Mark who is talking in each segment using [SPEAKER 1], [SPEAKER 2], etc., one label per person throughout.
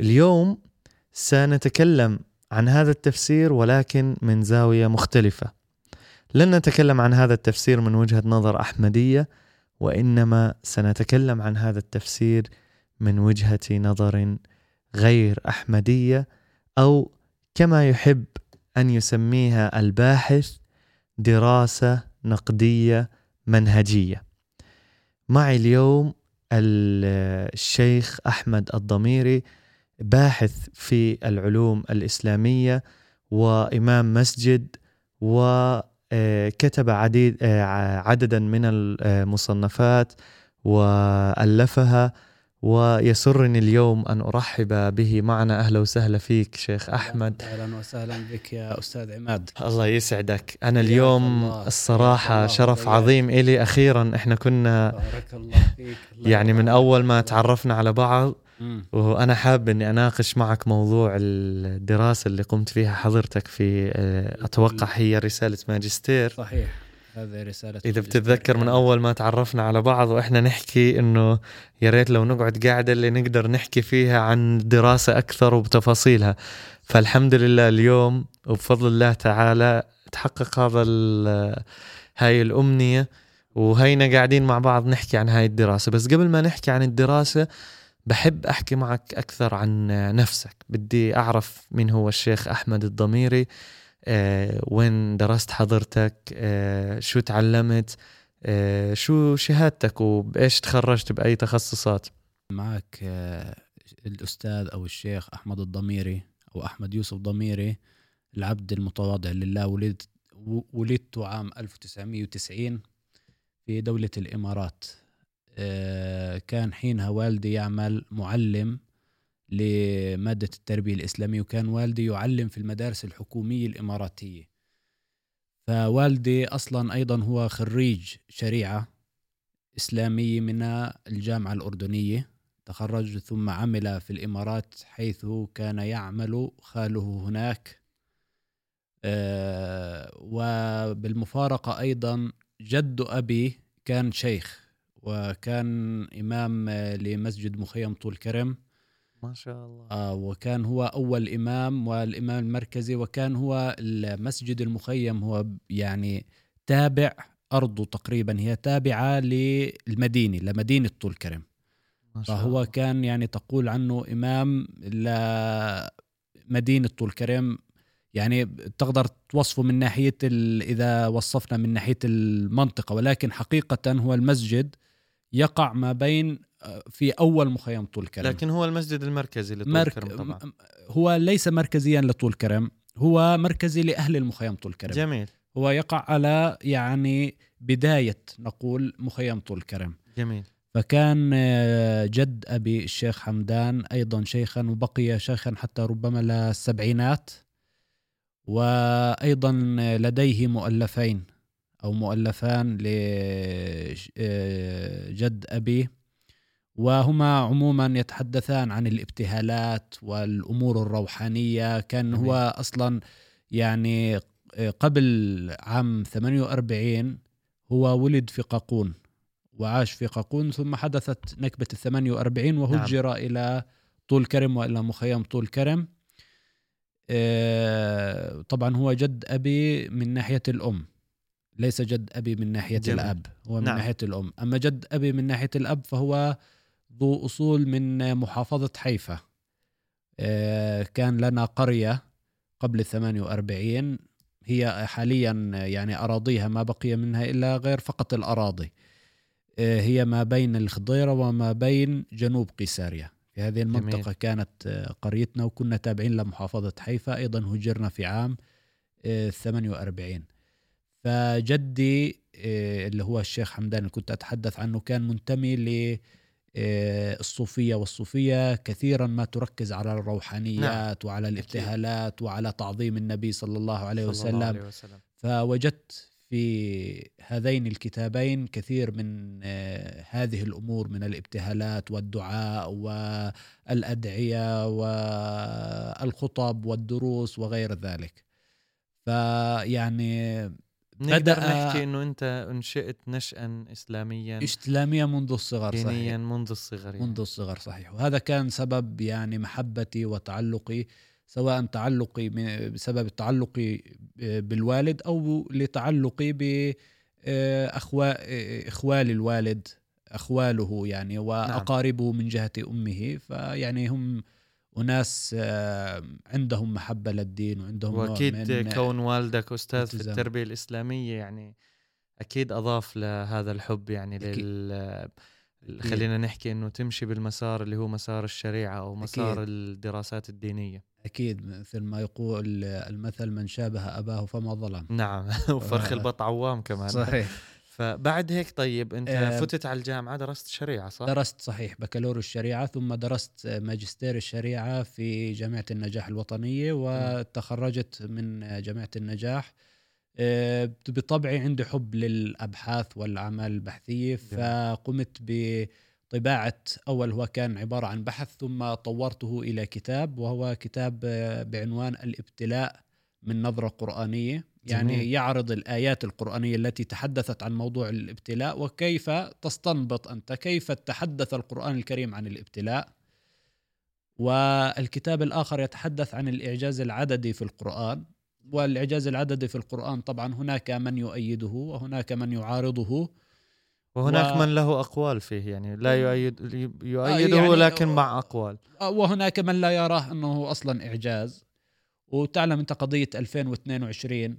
[SPEAKER 1] اليوم سنتكلم عن هذا التفسير ولكن من زاوية مختلفة. لن نتكلم عن هذا التفسير من وجهة نظر أحمدية وإنما سنتكلم عن هذا التفسير من وجهة نظر غير أحمدية أو كما يحب أن يسميها الباحث دراسة نقدية منهجية. معي اليوم الشيخ أحمد الضميري باحث في العلوم الإسلامية وإمام مسجد وكتب عديد عددا من المصنفات وألفها ويسرني اليوم أن أرحب به معنا. أهلا وسهلا فيك شيخ أحمد.
[SPEAKER 2] أهلا وسهلا بك يا أستاذ عماد.
[SPEAKER 1] الله يسعدك. أنا اليوم الصراحة شرف عظيم إلي. أخيرا إحنا كنا
[SPEAKER 2] بارك الله فيك. الله
[SPEAKER 1] يعني من أول ما. تعرفنا على بعض
[SPEAKER 2] مم.
[SPEAKER 1] وأنا حاب أني أناقش معك موضوع الدراسة اللي قمت فيها حضرتك في آه، أتوقع هي رسالة ماجستير.
[SPEAKER 2] صحيح. هذه رسالة
[SPEAKER 1] إذا بتتذكر من. أول ما تعرفنا على بعض وإحنا نحكي إنه يا ريت لو نقعد قاعدة اللي نقدر نحكي فيها عن الدراسة أكثر وبتفاصيلها. فالحمد لله اليوم وبفضل الله تعالى تحقق هذا ال- هاي الأمنية. وهينا قاعدين مع بعض نحكي عن هاي الدراسة. بس قبل ما نحكي عن الدراسة بحب أحكي معك أكثر عن نفسك. بدي أعرف مين هو الشيخ أحمد الضميري آه، وين درست حضرتك آه، شو تعلمت آه، شو شهادتك وبإيش تخرجت بأي تخصصات؟
[SPEAKER 2] معك آه، الأستاذ أو الشيخ أحمد الضميري أو أحمد يوسف ضميري العبد المتواضع لله ولدت ولدت عام 1990 في دولة الإمارات. كان حينها والدي يعمل معلم لمادة التربية الإسلامية وكان والدي يعلم في المدارس الحكومية الإماراتية. فوالدي أصلا أيضا هو خريج شريعة إسلامية من الجامعة الأردنية. تخرج ثم عمل في الإمارات حيث كان يعمل خاله هناك. آه، وبالمفارقة أيضا جد أبي كان شيخ. وكان إمام لمسجد مخيم طول كرم.
[SPEAKER 1] ما شاء الله.
[SPEAKER 2] آه وكان هو أول إمام والإمام المركزي وكان هو المسجد المخيم. هو يعني تابع أرضه تقريبا هي تابعة للمدينة لمدينة طول كرم.
[SPEAKER 1] ما شاء
[SPEAKER 2] فهو
[SPEAKER 1] الله.
[SPEAKER 2] كان يعني تقول عنه إمام لمدينة طول كرم. يعني تقدر توصفه من ناحية ال- إذا وصفنا من ناحية المنطقة ولكن حقيقة هو المسجد يقع ما بين آه، في أول مخيم طول كرم
[SPEAKER 1] لكن هو المسجد المركزي لطول
[SPEAKER 2] مرك...
[SPEAKER 1] كرم طبعا.
[SPEAKER 2] هو ليس مركزيا لطول كرم هو مركزي لأهل المخيم طول كرم
[SPEAKER 1] جميل.
[SPEAKER 2] هو يقع على يعني بداية نقول مخيم طول كرم
[SPEAKER 1] جميل.
[SPEAKER 2] فكان آه، جد أبي الشيخ حمدان أيضا شيخا وبقي شيخا حتى ربما للسبعينات وأيضا لديه مؤلفين. أو مؤلفان لجد أبي وهما عموما يتحدثان عن الابتهالات والأمور الروحانية كان. هو أصلا يعني قبل عام 48 هو ولد في قاقون وعاش في قاقون ثم حدثت نكبة ال 48 وهجر نعم. إلى طول كرم وإلى مخيم طول كرم آه، طبعا هو جد أبي من ناحية الأم ليس جد أبي من ناحية
[SPEAKER 1] جميل.
[SPEAKER 2] الأب هو من
[SPEAKER 1] نعم.
[SPEAKER 2] ناحية الأم أما جد أبي من ناحية الأب فهو ذو أصول من محافظة حيفا آه، كان لنا قرية قبل 48 هي حاليا يعني أراضيها ما بقي منها إلا غير فقط الأراضي آه، هي ما بين الخضيرة وما بين جنوب قيساريا في هذه المنطقة
[SPEAKER 1] جميل.
[SPEAKER 2] كانت آه، قريتنا وكنا تابعين لمحافظة حيفا أيضا هجرنا في عام آه، 48 فجدي آه، اللي هو الشيخ حمدان اللي كنت أتحدث عنه كان منتمي ل آه، الصوفية والصوفية كثيرا ما تركز على الروحانيات نعم. وعلى الابتهالات وعلى تعظيم النبي صلى الله عليه
[SPEAKER 1] صلى الله
[SPEAKER 2] وسلم.
[SPEAKER 1] عليه وسلم.
[SPEAKER 2] فوجدت في هذين الكتابين كثير من آه، هذه الأمور من الابتهالات والدعاء والأدعية والخطب والدروس وغير ذلك. فيعني بدأ-
[SPEAKER 1] نحكي إنه أنت أنشئت نشأ اسلاميا
[SPEAKER 2] اسلاميه منذ الصغر
[SPEAKER 1] دينيا
[SPEAKER 2] صحيح
[SPEAKER 1] منذ الصغر يعني.
[SPEAKER 2] منذ الصغر صحيح. وهذا كان سبب يعني محبتي وتعلقي سواء تعلقي بسبب تعلقي بالوالد أو لتعلقي ب اخوال الوالد أخواله يعني وأقاربه من جهة أمه. فيعني هم اناس آه، عندهم محبة للدين وعندهم وأكيد
[SPEAKER 1] كون والدك أستاذ في. التربية الإسلامية يعني أكيد أضاف لهذا الحب يعني
[SPEAKER 2] أكيد.
[SPEAKER 1] لل خلينا نحكي إنه تمشي بالمسار اللي هو مسار الشريعة أو مسار
[SPEAKER 2] أكيد.
[SPEAKER 1] الدراسات الدينية
[SPEAKER 2] أكيد مثل ما يقول المثل من شابه أباه فما ظلم
[SPEAKER 1] نعم وفرخ
[SPEAKER 2] آه.
[SPEAKER 1] البط عوام كمان
[SPEAKER 2] صحيح
[SPEAKER 1] فبعد هيك طيب انت
[SPEAKER 2] آه.
[SPEAKER 1] فتت على الجامعة درست شريعة صح؟
[SPEAKER 2] درست صحيح بكالوريوس الشريعة ثم درست ماجستير الشريعة في جامعة النجاح الوطنية وتخرجت من جامعة النجاح. آه، بطبعي عندي حب للأبحاث والأعمال البحثية فقمت بطباعة أول هو كان عبارة عن بحث ثم طورته إلى كتاب وهو كتاب آه، بعنوان الابتلاء من نظرة قرآنية. يعني
[SPEAKER 1] جميل.
[SPEAKER 2] يعرض الآيات القرآنية التي تحدثت عن موضوع الابتلاء وكيف تستنبط أنت؟ كيف تحدث القرآن الكريم عن الابتلاء؟ والكتاب الآخر يتحدث عن الإعجاز العددي في القرآن والإعجاز العددي في القرآن طبعا هناك من يؤيده وهناك من يعارضه
[SPEAKER 1] وهناك
[SPEAKER 2] و-
[SPEAKER 1] من له أقوال فيه يعني لا يؤيد يؤيده
[SPEAKER 2] يعني-
[SPEAKER 1] ولكن مع أقوال.
[SPEAKER 2] وهناك من لا يراه أنه أصلا إعجاز. وتعلم أنت قضية 2022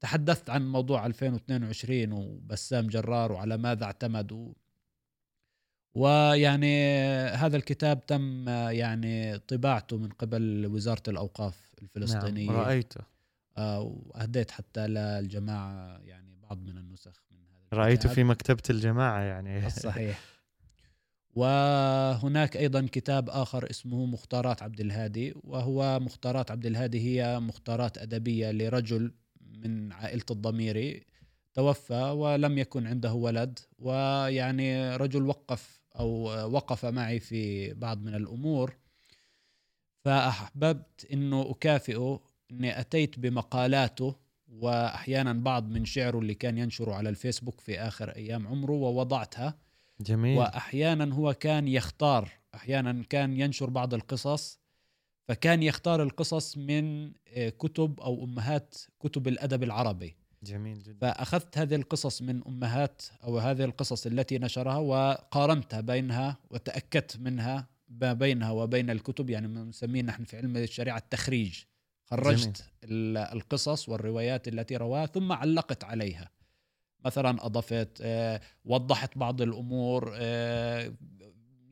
[SPEAKER 2] وتحدثت عن موضوع 2022 وبسام جرار وعلى ماذا اعتمدوا ويعني هذا الكتاب تم يعني طباعته من قبل وزارة الأوقاف الفلسطينية.
[SPEAKER 1] نعم رأيته.
[SPEAKER 2] آه، وأهديت حتى للجماعة يعني بعض من النسخ من هذا
[SPEAKER 1] رأيته
[SPEAKER 2] الكتاب.
[SPEAKER 1] في مكتبة الجماعة يعني.
[SPEAKER 2] صحيح. وهناك أيضا كتاب آخر اسمه مختارات عبد الهادي وهو مختارات عبد الهادي هي مختارات أدبية لرجل من عائلة الضميري توفى ولم يكن عنده ولد ويعني رجل وقف أو وقف معي في بعض من الأمور. فأحببت إنه أكافئه إني أتيت بمقالاته وأحيانا بعض من شعره اللي كان ينشره على الفيسبوك في آخر أيام عمره ووضعتها.
[SPEAKER 1] جميل.
[SPEAKER 2] وأحيانا هو كان يختار أحيانا كان ينشر بعض القصص. فكان يختار القصص من آه، كتب أو أمهات كتب الأدب العربي.
[SPEAKER 1] جميل جدا.
[SPEAKER 2] فأخذت هذه القصص من أمهات أو هذه القصص التي نشرها وقارنتها بينها وتأكدت منها ما بينها وبين الكتب يعني ما نسميه نحن في علم الشريعة التخريج. خرجت ال- القصص والروايات التي رواها ثم علقت عليها. مثلا اضفت آه، وضحت بعض الأمور آه،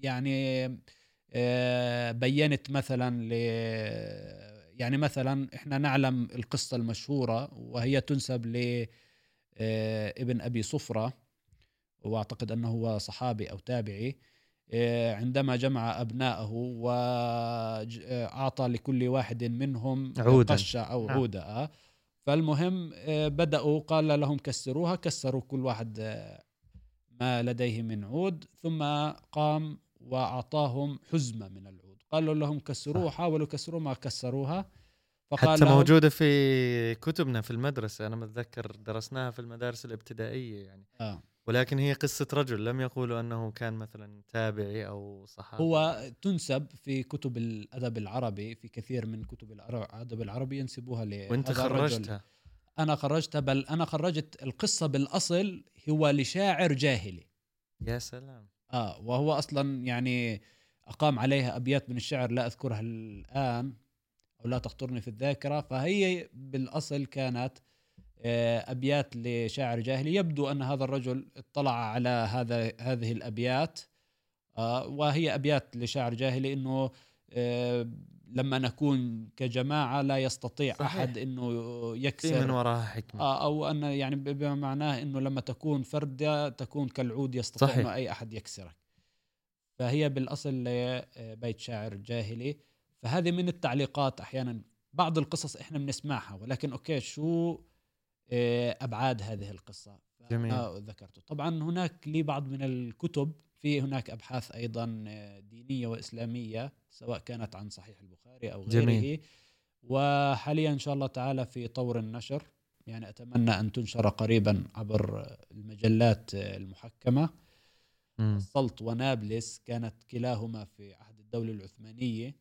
[SPEAKER 2] يعني بينت مثلا ل يعني مثلا إحنا نعلم القصة المشهورة وهي تنسب ل آه، ابن أبي صفرة وأعتقد أنه هو صحابي أو تابعي آه، عندما جمع ابنائه واعطى لكل واحد منهم
[SPEAKER 1] عودا.
[SPEAKER 2] قشة أو
[SPEAKER 1] نعم.
[SPEAKER 2] عودة آه. فالمهم آه، بدأوا قال لهم كسروها كسروا كل واحد آه، ما لديه من عود ثم قام وأعطاهم حزمة من العود. قالوا لهم كسروها حاولوا كسروا ما كسروها. فقال
[SPEAKER 1] حتى
[SPEAKER 2] لهم
[SPEAKER 1] موجودة في كتبنا في المدرسة أنا متذكر درسناها في المدارس الابتدائية يعني.
[SPEAKER 2] آه.
[SPEAKER 1] ولكن هي قصة رجل لم يقولوا أنه كان مثلا تابعي أو صحابي.
[SPEAKER 2] هو تنسب في كتب الأدب العربي في كثير من كتب الأدب العربي ينسبوها ل الرجل.
[SPEAKER 1] خرجتها.
[SPEAKER 2] أنا خرجتها بل أنا خرجت القصة بالأصل هو لشاعر جاهلي.
[SPEAKER 1] يا سلام.
[SPEAKER 2] آه وهو أصلا يعني أقام عليها أبيات من الشعر لا أذكرها الآن أو لا تخطرني في الذاكرة فهي بالأصل كانت آه، أبيات لشاعر جاهلي. يبدو أن هذا الرجل اطلع على هذا هذه الأبيات آه، وهي أبيات لشاعر جاهلي إنه آه، لما نكون كجماعة لا يستطيع
[SPEAKER 1] صحيح.
[SPEAKER 2] أحد
[SPEAKER 1] إنه
[SPEAKER 2] يكسر.
[SPEAKER 1] من وراها حكمة.
[SPEAKER 2] آه، أو أن يعني بما معناه إنه لما تكون فردة تكون كالعود يستطيع
[SPEAKER 1] صحيح.
[SPEAKER 2] إنه أي أحد يكسرك. فهي بالأصل آه، بيت شاعر جاهلي. فهذه من التعليقات أحيانا. بعض القصص إحنا بنسمعها ولكن أوكي شو آه، أبعاد هذه القصة؟
[SPEAKER 1] جميل.
[SPEAKER 2] آه ذكرته. طبعا هناك لي بعض من الكتب في هناك أبحاث أيضا آه، دينية وإسلامية سواء كانت عن صحيح البخاري أو غيره.
[SPEAKER 1] جميل.
[SPEAKER 2] وحاليا إن شاء الله تعالى في طور النشر. يعني أتمنى أن تنشر قريبا عبر المجلات المحكمة.
[SPEAKER 1] مم.
[SPEAKER 2] السلط ونابلس كانت كلاهما في عهد الدولة العثمانية.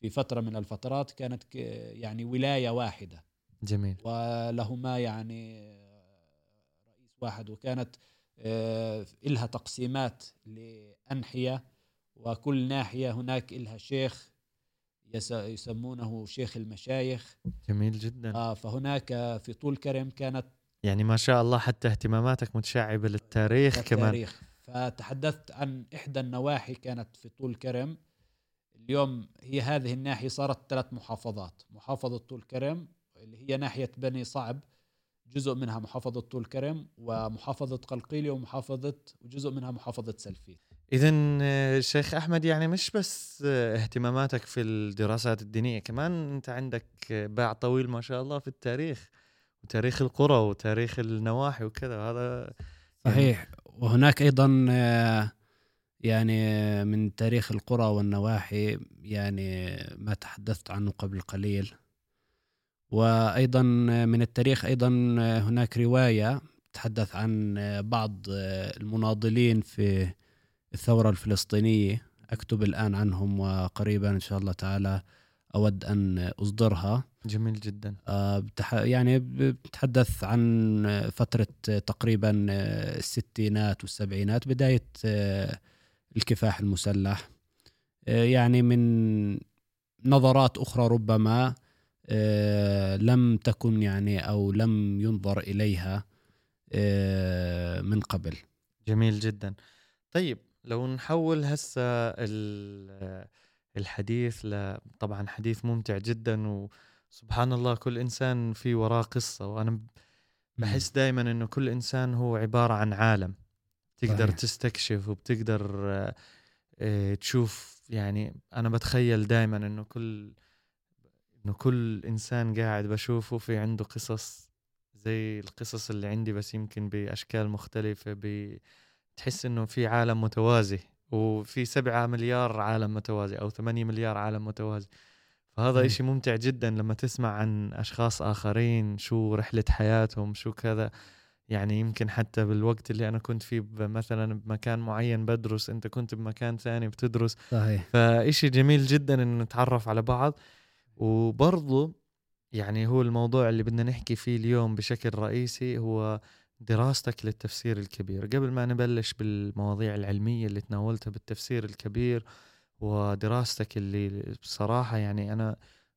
[SPEAKER 2] في فترة من الفترات كانت يعني ولاية واحدة.
[SPEAKER 1] جميل.
[SPEAKER 2] ولهما يعني رئيس واحد. وكانت آه، إلها تقسيمات لأنحية وكل ناحية هناك إلها شيخ يس- يسمونه شيخ المشايخ.
[SPEAKER 1] جميل جدا.
[SPEAKER 2] آه فهناك في طول كرم كانت
[SPEAKER 1] يعني ما شاء الله حتى اهتماماتك متشعبة للتاريخ كمان.
[SPEAKER 2] التاريخ فتحدثت عن إحدى النواحي كانت في طول كرم. اليوم هي هذه الناحية صارت ثلاث محافظات. محافظة طول كرم اللي هي ناحية بني صعب جزء منها محافظة طول كرم ومحافظة قلقيلية ومحافظة وجزء منها محافظة سلفي
[SPEAKER 1] إذا آه، شيخ أحمد يعني مش بس آه، اهتماماتك في الدراسات الدينية كمان أنت عندك آه، باع طويل ما شاء الله في التاريخ وتاريخ القرى وتاريخ النواحي وكذا هذا
[SPEAKER 2] صحيح. وهناك أيضا يعني من تاريخ القرى والنواحي يعني ما تحدثت عنه قبل قليل. وأيضا من التاريخ أيضا هناك رواية تتحدث عن بعض المناضلين في الثورة الفلسطينية. أكتب الآن عنهم وقريبا إن شاء الله تعالى أود أن أصدرها.
[SPEAKER 1] جميل جدا.
[SPEAKER 2] آه، بتح... يعني بتحدث عن فترة تقريبا الستينات والسبعينات بداية آه، الكفاح المسلح. آه، يعني من نظرات أخرى ربما لم تكن يعني أو لم ينظر إليها آه، من قبل.
[SPEAKER 1] جميل جدا. طيب لو نحول هسه ال- الحديث ل طبعا حديث ممتع جدا وسبحان الله كل إنسان في وراه قصة وأنا بحس دائما إنه كل إنسان هو عبارة عن عالم. تقدر
[SPEAKER 2] صحيح.
[SPEAKER 1] تستكشف وبتقدر آه، آه، تشوف يعني أنا بتخيل دائما إنه كل إنه كل إنسان قاعد بشوفه في عنده قصص زي القصص اللي عندي بس يمكن بأشكال مختلفة بتحس إنه في عالم متوازي وفي سبعة مليار عالم متوازي أو ثمانية مليار عالم متوازي. فهذا. إشي ممتع جدا لما تسمع عن أشخاص آخرين شو رحلة حياتهم شو كذا. يعني يمكن حتى بالوقت اللي أنا كنت فيه مثلا بمكان معين بدرس أنت كنت بمكان ثاني بتدرس.
[SPEAKER 2] صحيح.
[SPEAKER 1] فإشي جميل جدا إن نتعرف على بعض. وبرضو يعني هو الموضوع اللي بدنا نحكي فيه اليوم بشكل رئيسي هو دراستك للتفسير الكبير. قبل ما نبلش بالمواضيع العلمية اللي تناولتها بالتفسير الكبير ودراستك اللي بصراحة يعني أنا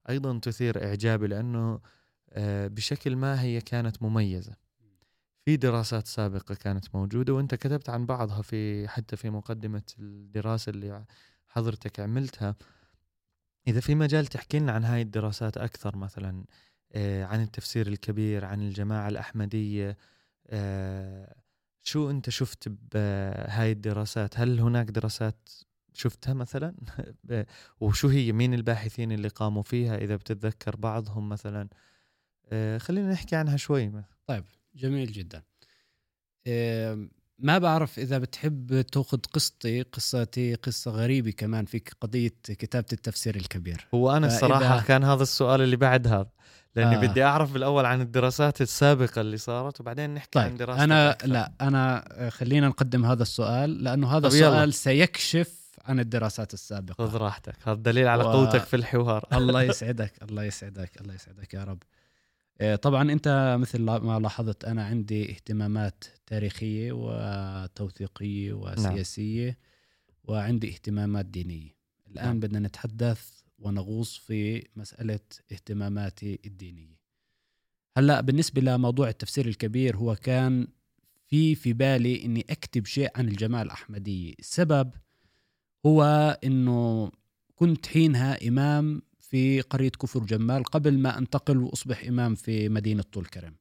[SPEAKER 1] أيضا تثير إعجابي لأنه آه، بشكل ما هي كانت مميزة. في دراسات سابقة كانت موجودة وأنت كتبت عن بعضها في حتى في مقدمة الدراسة اللي حضرتك عملتها. إذا في مجال تحكي لنا عن هاي الدراسات أكثر مثلا آه، عن التفسير الكبير عن الجماعة الأحمدية آه، شو أنت شفت بهاي الدراسات؟ هل هناك دراسات شفتها مثلا؟ ب- وشو هي؟ مين الباحثين اللي قاموا فيها؟ إذا بتتذكر بعضهم مثلا. آه، خلينا نحكي عنها شوي
[SPEAKER 2] جميل جدا. ما بعرف إذا بتحب تأخذ قصتي قصتي قصة غريبة كمان في قضية كتابة التفسير الكبير
[SPEAKER 1] هو أنا
[SPEAKER 2] فإذا-
[SPEAKER 1] الصراحة كان هذا السؤال اللي بعد هذا لأني
[SPEAKER 2] آه.
[SPEAKER 1] بدي أعرف بالأول عن الدراسات السابقة اللي صارت وبعدين نحكي عن
[SPEAKER 2] طيب
[SPEAKER 1] دراستك
[SPEAKER 2] أنا
[SPEAKER 1] أكثر.
[SPEAKER 2] لا أنا آه، خلينا نقدم هذا السؤال لأنه هذا
[SPEAKER 1] طب يلا.
[SPEAKER 2] السؤال سيكشف عن الدراسات السابقة
[SPEAKER 1] خذ راحتك هذا دليل على
[SPEAKER 2] و-
[SPEAKER 1] قوتك في الحوار
[SPEAKER 2] الله يسعدك الله يسعدك الله يسعدك يا رب طبعا أنت مثل ما لاحظت أنا عندي اهتمامات تاريخية وتوثيقية وسياسية وعندي اهتمامات دينية. الآن
[SPEAKER 1] نعم.
[SPEAKER 2] بدنا نتحدث ونغوص في مسألة اهتماماتي الدينية. هلأ بالنسبة لموضوع التفسير الكبير هو كان في في بالي إني أكتب شيء عن الجماعة الأحمدية. السبب هو إنه كنت حينها إمام في قرية كفر جمال قبل ما أنتقل وأصبح إمام في مدينة طول كرم.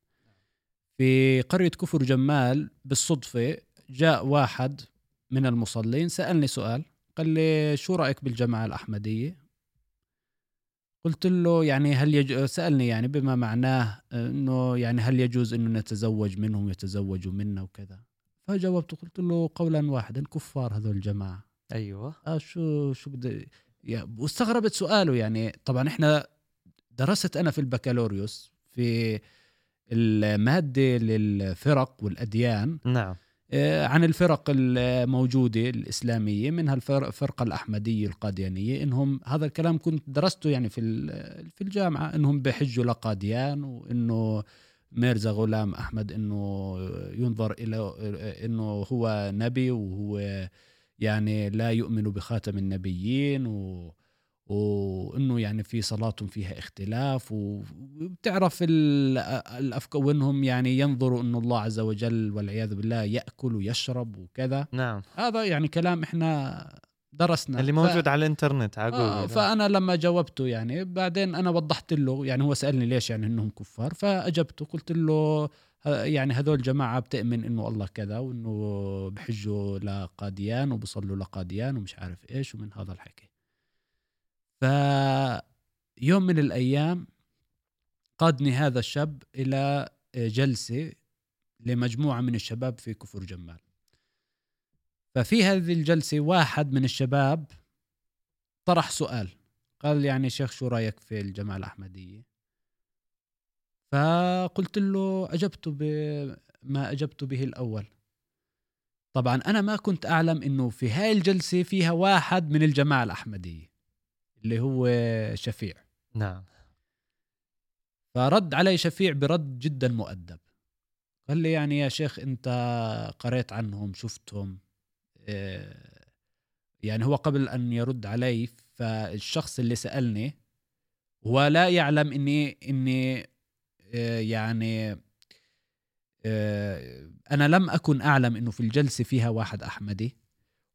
[SPEAKER 2] في قرية كفر جمال بالصدفة جاء واحد من المصلين سألني سؤال قال لي شو رأيك بالجماعة الأحمدية؟ قلت له يعني هل يج... سألني يعني بما معناه إنه يعني هل يجوز إنه نتزوج منهم يتزوجوا منا وكذا فجاوبت قلت له قولا واحدا كفار هذول الجماعة
[SPEAKER 1] أيوه
[SPEAKER 2] آه شو شو بدي واستغربت سؤاله يعني. طبعا إحنا درست أنا في البكالوريوس في المادة للفرق والأديان
[SPEAKER 1] نعم.
[SPEAKER 2] آه، عن الفرق الموجودة الإسلامية منها الفرقة الأحمدية القاديانية إنهم هذا الكلام كنت درسته يعني في في الجامعة إنهم بحجوا لقاديان وإنه ميرزا غلام أحمد إنه ينظر إلى إنه هو نبي وهو يعني لا يؤمن بخاتم النبيين و وانه يعني في صلاتهم فيها اختلاف وبتعرف الافكار وإنهم يعني ينظروا إنه الله عز وجل والعياذ بالله يأكل ويشرب وكذا.
[SPEAKER 1] نعم.
[SPEAKER 2] هذا يعني كلام إحنا درسنا
[SPEAKER 1] اللي موجود ف... على الإنترنت على جوجل.
[SPEAKER 2] آه فأنا لما جاوبته يعني بعدين أنا وضحت له يعني هو سألني ليش يعني إنهم كفار فأجبته قلت له يعني هذول جماعة بتأمن إنه الله كذا وإنه بحجوا لقاديان وبصلوا لقاديان ومش عارف إيش ومن هذا الحكي. فيوم من الأيام قادني هذا الشاب إلى جلسة لمجموعة من الشباب في كفر جمال. ففي هذه الجلسة واحد من الشباب طرح سؤال قال يعني شيخ شو رأيك في الجماعة الأحمدية؟ فقلت له أجبت بما أجبت به الأول. طبعا أنا ما كنت أعلم أنه في هاي الجلسة فيها واحد من الجماعة الأحمدية اللي هو شفيع.
[SPEAKER 1] نعم.
[SPEAKER 2] فرد علي شفيع برد جدا مؤدب. قال لي يعني يا شيخ أنت قريت عنهم شفتهم. آه، يعني هو قبل أن يرد علي فالشخص اللي سألني هو لا يعلم إني إني يعني آه، أنا لم أكن أعلم إنه في الجلسة فيها واحد أحمدي.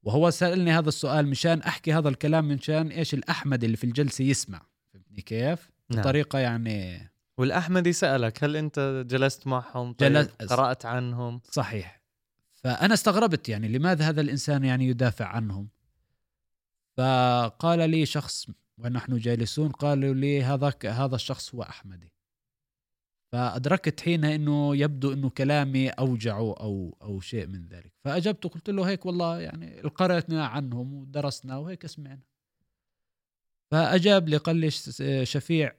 [SPEAKER 2] وهو سألني هذا السؤال مشان أحكي هذا الكلام مشان إيش الاحمدي اللي في الجلسة يسمع. فهمتني كيف؟ نعم. بطريقة يعني
[SPEAKER 1] والأحمدي سألك هل أنت جلست معهم؟ طيب جلس... قرأت عنهم؟
[SPEAKER 2] صحيح. فأنا استغربت يعني لماذا هذا الإنسان يعني يدافع عنهم؟ فقال لي شخص ونحن جالسون قالوا لي هذا هذا الشخص هو أحمدي. فأدركت حينها إنه يبدو إنه كلامي أوجعه أو أو شيء من ذلك. فأجبت قلت له هيك والله يعني قرأتنا عنهم ودرسنا وهيك سمعنا. فأجاب لي قال لي شفيع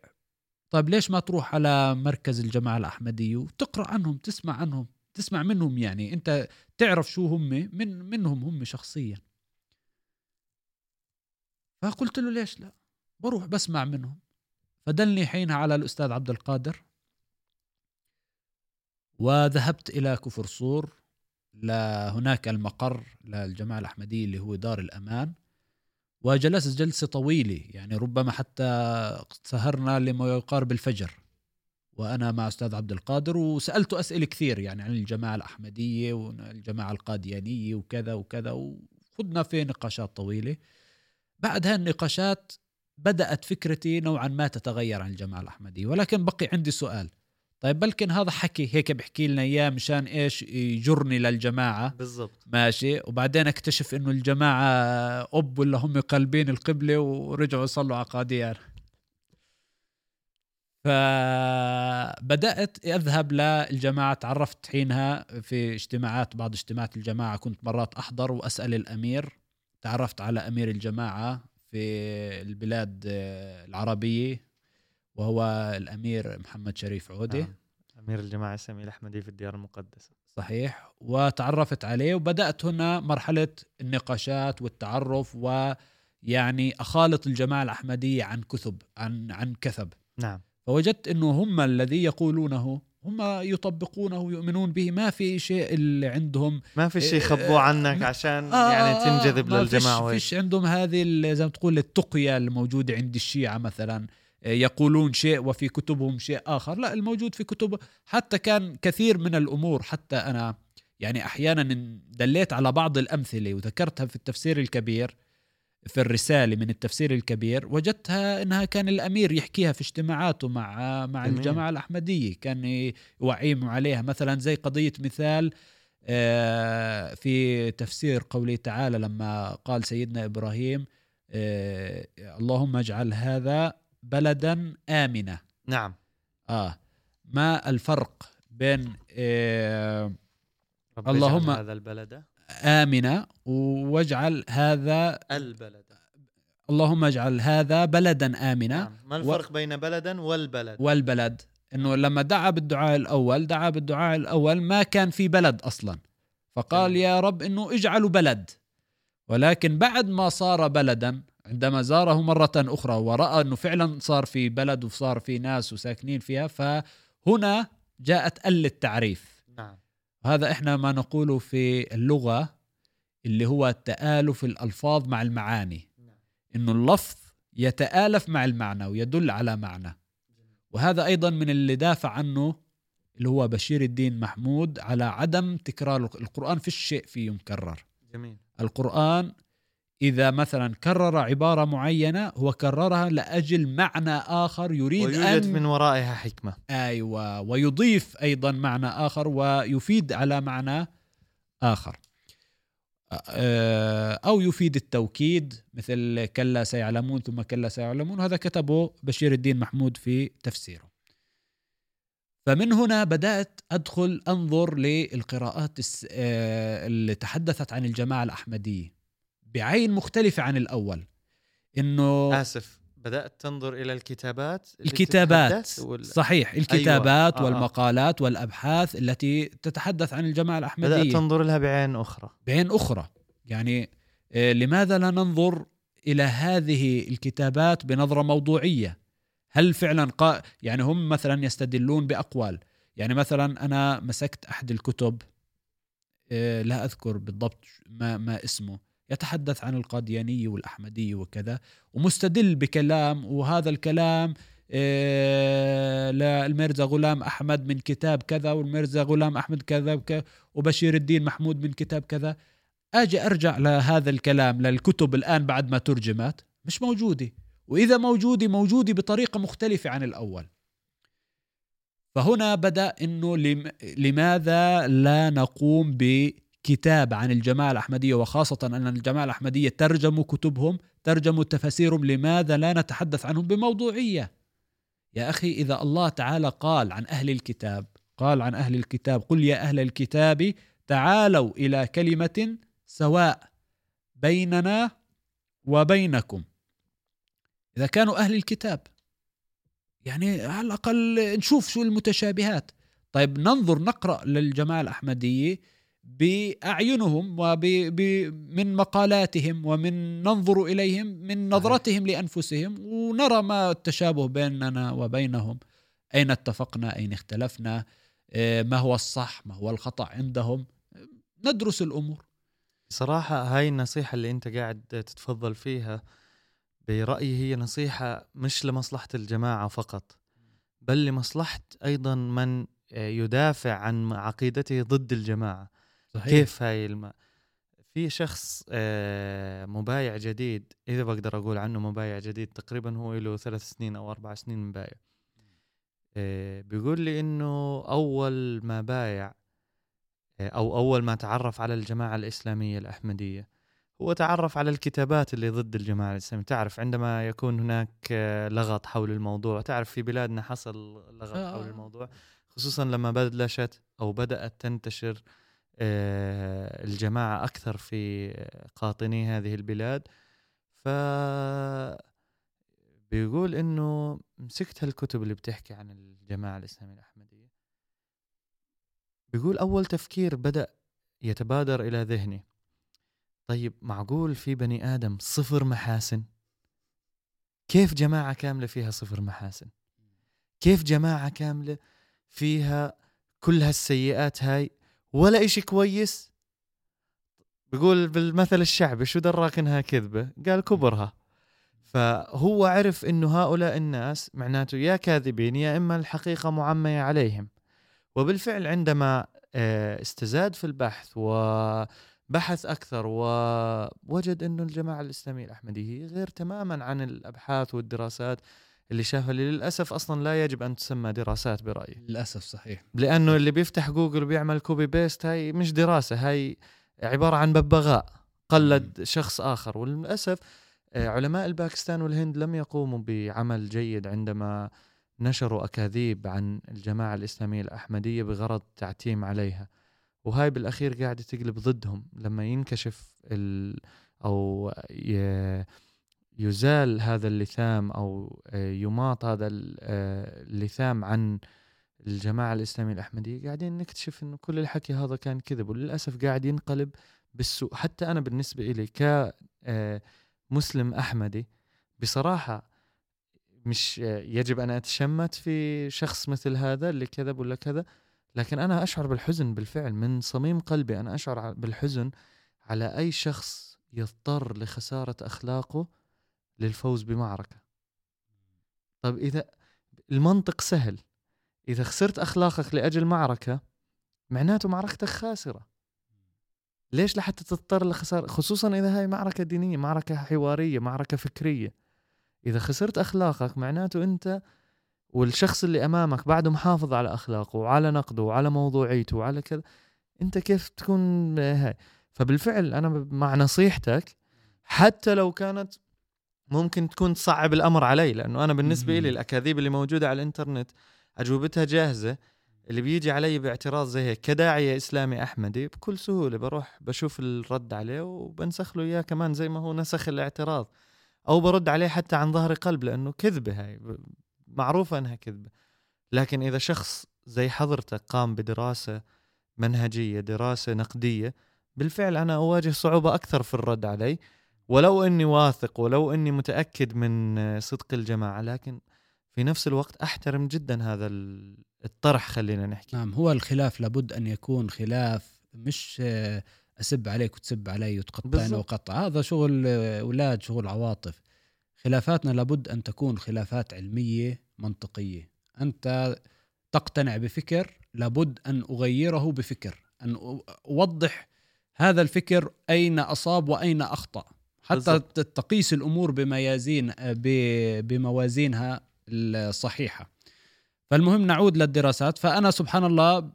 [SPEAKER 2] طيب ليش ما تروح على مركز الجماعة الأحمدية وتقرأ عنهم تسمع عنهم تسمع منهم يعني؟ أنت تعرف شو هم من منهم هم شخصيا. فقلت له ليش لا؟ بروح بسمع منهم. فدلني حينها على الأستاذ عبد القادر وذهبت إلى كفر صور لهناك المقر للجماعة الأحمدية اللي هو دار الأمان. وجلست جلسة طويلة يعني ربما حتى سهرنا لما يقارب الفجر وأنا مع أستاذ عبد القادر وسألته أسئلة كثير يعني عن الجماعة الأحمدية والجماعة القاديانية وكذا وكذا وخذنا في نقاشات طويلة. بعد هالنقاشات بدأت فكرتي نوعا ما تتغير عن الجماعة الأحمدية. ولكن بقي عندي سؤال. طيب بلكن هذا حكي هيك بحكي لنا إياه مشان إيش يجرني للجماعة.
[SPEAKER 1] بالضبط.
[SPEAKER 2] ماشي. وبعدين اكتشف إنه الجماعة أب ولا هم قلبين القبلة ورجعوا يصلوا على قاديان. فبدأت أذهب للجماعة. تعرفت حينها في اجتماعات بعض اجتماعات الجماعة. كنت مرات أحضر وأسأل الأمير. تعرفت على أمير الجماعة في البلاد العربية. وهو الأمير محمد شريف عوده آه.
[SPEAKER 1] أمير الجماعة الاسلاميه الاحمديه في الديار المقدسة.
[SPEAKER 2] صحيح. وتعرفت عليه وبدأت هنا مرحلة النقاشات والتعرف ويعني أخالط الجماعة الأحمدية عن كثب عن عن كثب.
[SPEAKER 1] نعم.
[SPEAKER 2] فوجدت إنه هم الذي يقولونه هم يطبقونه ويؤمنون به. ما في شيء اللي عندهم
[SPEAKER 1] ما في شيء يخبوه عنك عشان آه يعني تنجذب
[SPEAKER 2] ما
[SPEAKER 1] للجماعة
[SPEAKER 2] ما فيش عندهم هذه زي ما تقول التقية الموجودة عند الشيعة مثلا. يقولون شيء وفي كتبهم شيء آخر. لا الموجود في كتب حتى كان كثير من الأمور. حتى أنا يعني أحيانا دليت على بعض الأمثلة وذكرتها في التفسير الكبير في الرسالة من التفسير الكبير وجدتها إنها كان الأمير يحكيها في اجتماعاته مع مع جميل. الجماعة الأحمدية. كان يوعيهم عليها. مثلا زي قضية مثال آه، في تفسير قوله تعالى لما قال سيدنا إبراهيم آه، اللهم اجعل هذا بلدا آمنة.
[SPEAKER 1] نعم.
[SPEAKER 2] آه. ما الفرق بين
[SPEAKER 1] آه اللهم هذا البلد
[SPEAKER 2] آمنة واجعل هذا
[SPEAKER 1] البلد.
[SPEAKER 2] اللهم اجعل هذا بلدا آمنا
[SPEAKER 1] نعم. ما الفرق و... بين بلدا والبلد؟
[SPEAKER 2] والبلد. إنه لما دعا بالدعاء الأول دعا بالدعاء الأول ما كان في بلد أصلا. فقال. يا رب إنه اجعلوا بلد. ولكن بعد ما صار بلدا عندما زاره مرة أخرى ورأى أنه فعلا صار في بلد وصار في ناس وساكنين فيها فهنا جاءت أل التعريف
[SPEAKER 1] نعم.
[SPEAKER 2] هذا إحنا ما نقوله في اللغة اللي هو تآلف الألفاظ مع المعاني. إنه اللفظ يتآلف مع المعنى ويدل على معنى. وهذا أيضا من اللي دافع عنه اللي هو بشير الدين محمود على عدم تكرار القرآن في الشيء فيه مكرر.
[SPEAKER 1] جميل.
[SPEAKER 2] القرآن إذا مثلا كرر عبارة معينة هو كررها لأجل معنى آخر يريد
[SPEAKER 1] ويوجد
[SPEAKER 2] أن
[SPEAKER 1] من ورائها حكمة.
[SPEAKER 2] أيوه ويضيف أيضا معنى آخر ويفيد على معنى آخر. أو يفيد التوكيد مثل كلا سيعلمون ثم كلا سيعلمون. هذا كتبه بشير الدين محمود في تفسيره. فمن هنا بدأت أدخل أنظر للقراءات آه، اللي تحدثت عن الجماعة الأحمدية. بعين مختلفة عن الأول. إنه
[SPEAKER 1] آسف. بدأت تنظر إلى الكتابات
[SPEAKER 2] الكتابات.
[SPEAKER 1] وال...
[SPEAKER 2] صحيح. الكتابات
[SPEAKER 1] آه، آه.
[SPEAKER 2] والمقالات والأبحاث التي تتحدث عن الجماعة
[SPEAKER 1] بدأت
[SPEAKER 2] الاحمديه
[SPEAKER 1] تنظر لها بعين أخرى.
[SPEAKER 2] بعين أخرى. يعني آه، لماذا لا ننظر إلى هذه الكتابات بنظرة موضوعية؟ هل فعلا قا... يعني هم مثلا يستدلون بأقوال. يعني مثلا أنا مسكت أحد الكتب آه، لا أذكر بالضبط ما ما اسمه. يتحدث عن القاديانيه والاحمديه وكذا ومستدل بكلام وهذا الكلام آه، للميرزا غلام أحمد من كتاب كذا والميرزا غلام أحمد كذا وبشير الدين محمود من كتاب كذا. آجي أرجع لهذا الكلام للكتب الآن بعد ما ترجمت مش موجودة. وإذا موجودة موجودة بطريقة مختلفة عن الأول. فهنا بدأ إنه لم... لماذا لا نقوم بكتاب عن الجماعة الأحمدية وخاصة أن الجماعة الأحمدية ترجموا كتبهم ترجموا تفاسيرهم لماذا لا نتحدث عنهم بموضوعية؟ يا أخي إذا الله تعالى قال عن أهل الكتاب قال عن أهل الكتاب قل يا أهل الكتاب تعالوا إلى كلمة سواء بيننا وبينكم. إذا كانوا أهل الكتاب يعني على الأقل نشوف شو المتشابهات. طيب ننظر نقرأ للجماعة الأحمدية بأعينهم وب ب من مقالاتهم ومن ننظر إليهم من نظرتهم لأنفسهم ونرى ما التشابه بيننا وبينهم. أين اتفقنا؟ أين اختلفنا؟ آه، ما هو الصح؟ ما هو الخطأ عندهم؟ ندرس الأمور.
[SPEAKER 1] صراحة هاي النصيحة اللي أنت قاعد تتفضل فيها برأيي هي نصيحة مش لمصلحة الجماعة فقط بل لمصلحة أيضا من يدافع عن عقيدته ضد الجماعة.
[SPEAKER 2] صحيح.
[SPEAKER 1] كيف هاي الم... في شخص آه، مبايع جديد إذا بقدر أقول عنه مبايع جديد تقريبا هو له ثلاث سنين أو أربع سنين مبايع آه، بيقول لي إنه أول ما بايع آه، أو أول ما تعرف على الجماعة الإسلامية الأحمدية هو تعرف على الكتابات اللي ضد الجماعة الإسلامية تعرف عندما يكون هناك لغط حول الموضوع تعرف في بلادنا حصل لغط. حول الموضوع خصوصا لما بلشت أو بدأت تنتشر الجماعة أكثر في قاطني هذه البلاد. ف بيقول إنه مسكت هالكتب اللي بتحكي عن الجماعة الإسلامية الأحمدية. بيقول أول تفكير بدأ يتبادر إلى ذهني. طيب معقول في بني آدم صفر محاسن؟ كيف جماعة كاملة فيها صفر محاسن؟ كيف جماعة كاملة فيها كل هالسيئات هاي ولا إشي كويس؟ بيقول بالمثل الشعبي شو دراك إنها كذبة؟ قال كبرها. فهو عرف إنه هؤلاء الناس معناته يا كاذبين يا إما الحقيقة معمية عليهم. وبالفعل عندما آه، استزاد في البحث وبحث أكثر ووجد إنه الجماعة الإسلامية الأحمدية هي غير تماما عن الأبحاث والدراسات اللي شافها اللي للأسف أصلا لا يجب أن تسمى دراسات برأيي.
[SPEAKER 2] للأسف صحيح.
[SPEAKER 1] لأنه اللي بيفتح جوجل وبيعمل copy paste هاي مش دراسة هاي عبارة عن ببغاء قلد شخص آخر. وللأسف آه، علماء الباكستان والهند لم يقوموا بعمل جيد عندما نشروا أكاذيب عن الجماعة الإسلامية الأحمدية بغرض تعتيم عليها. وهاي بالأخير قاعدة تقلب ضدهم. لما ينكشف ال أو ي- يزال هذا اللثام أو آه، يماط هذا آه، اللثام عن الجماعة الإسلامية الأحمدية. قاعدين نكتشف إنه كل الحكي هذا كان كذب وللأسف قاعد ينقلب بالسوء. حتى أنا بالنسبة إلي كمسلم أحمدي بصراحة مش يجب أن أتشمت في شخص مثل هذا اللي كذب ولا كذا لكن أنا أشعر بالحزن بالفعل. من صميم قلبي أنا أشعر بالحزن على أي شخص يضطر لخسارة أخلاقه للفوز بمعركة. طب إذا المنطق سهل. إذا خسرت أخلاقك لأجل معركة معناته معركتك خاسرة. ليش لحتى تضطر لخسارة؟ خصوصا إذا هاي معركة دينية معركة حوارية معركة فكرية. إذا خسرت أخلاقك معناته أنت والشخص اللي أمامك بعده محافظ على أخلاقه وعلى نقده وعلى موضوعيته وعلى كذا. أنت كيف تكون هاي؟ فبالفعل أنا مع نصيحتك حتى لو كانت ممكن تكون تصعب الأمر علي لأنه أنا بالنسبة لي الأكاذيب اللي موجودة على الإنترنت أجوبتها جاهزة. اللي بيجي علي باعتراض زي هيك كداعية إسلامي أحمدي بكل سهولة بروح بشوف الرد عليه وبنسخ له إياه كمان زي ما هو نسخ الاعتراض. أو برد عليه حتى عن ظهر قلب لأنه كذبة هاي معروفة أنها كذبة. لكن إذا شخص زي حضرتك قام بدراسة منهجية دراسة نقدية بالفعل أنا أواجه صعوبة أكثر في الرد عليه ولو أني واثق ولو أني متأكد من صدق الجماعة لكن في نفس الوقت أحترم جدا هذا الطرح خلينا نحكي.
[SPEAKER 2] نعم هو الخلاف لابد أن يكون خلاف مش أسب عليك وتسب علي وتقطعني وقطع. هذا شغل أولاد شغل عواطف. خلافاتنا لابد أن تكون خلافات علمية منطقية. أنت تقتنع بفكر لابد أن أغيره بفكر أن أوضح هذا الفكر أين أصاب وأين أخطأ. حتى بالزبط. تقيس الأمور بميازين بموازينها الصحيحة. فالمهم نعود للدراسات. فأنا سبحان الله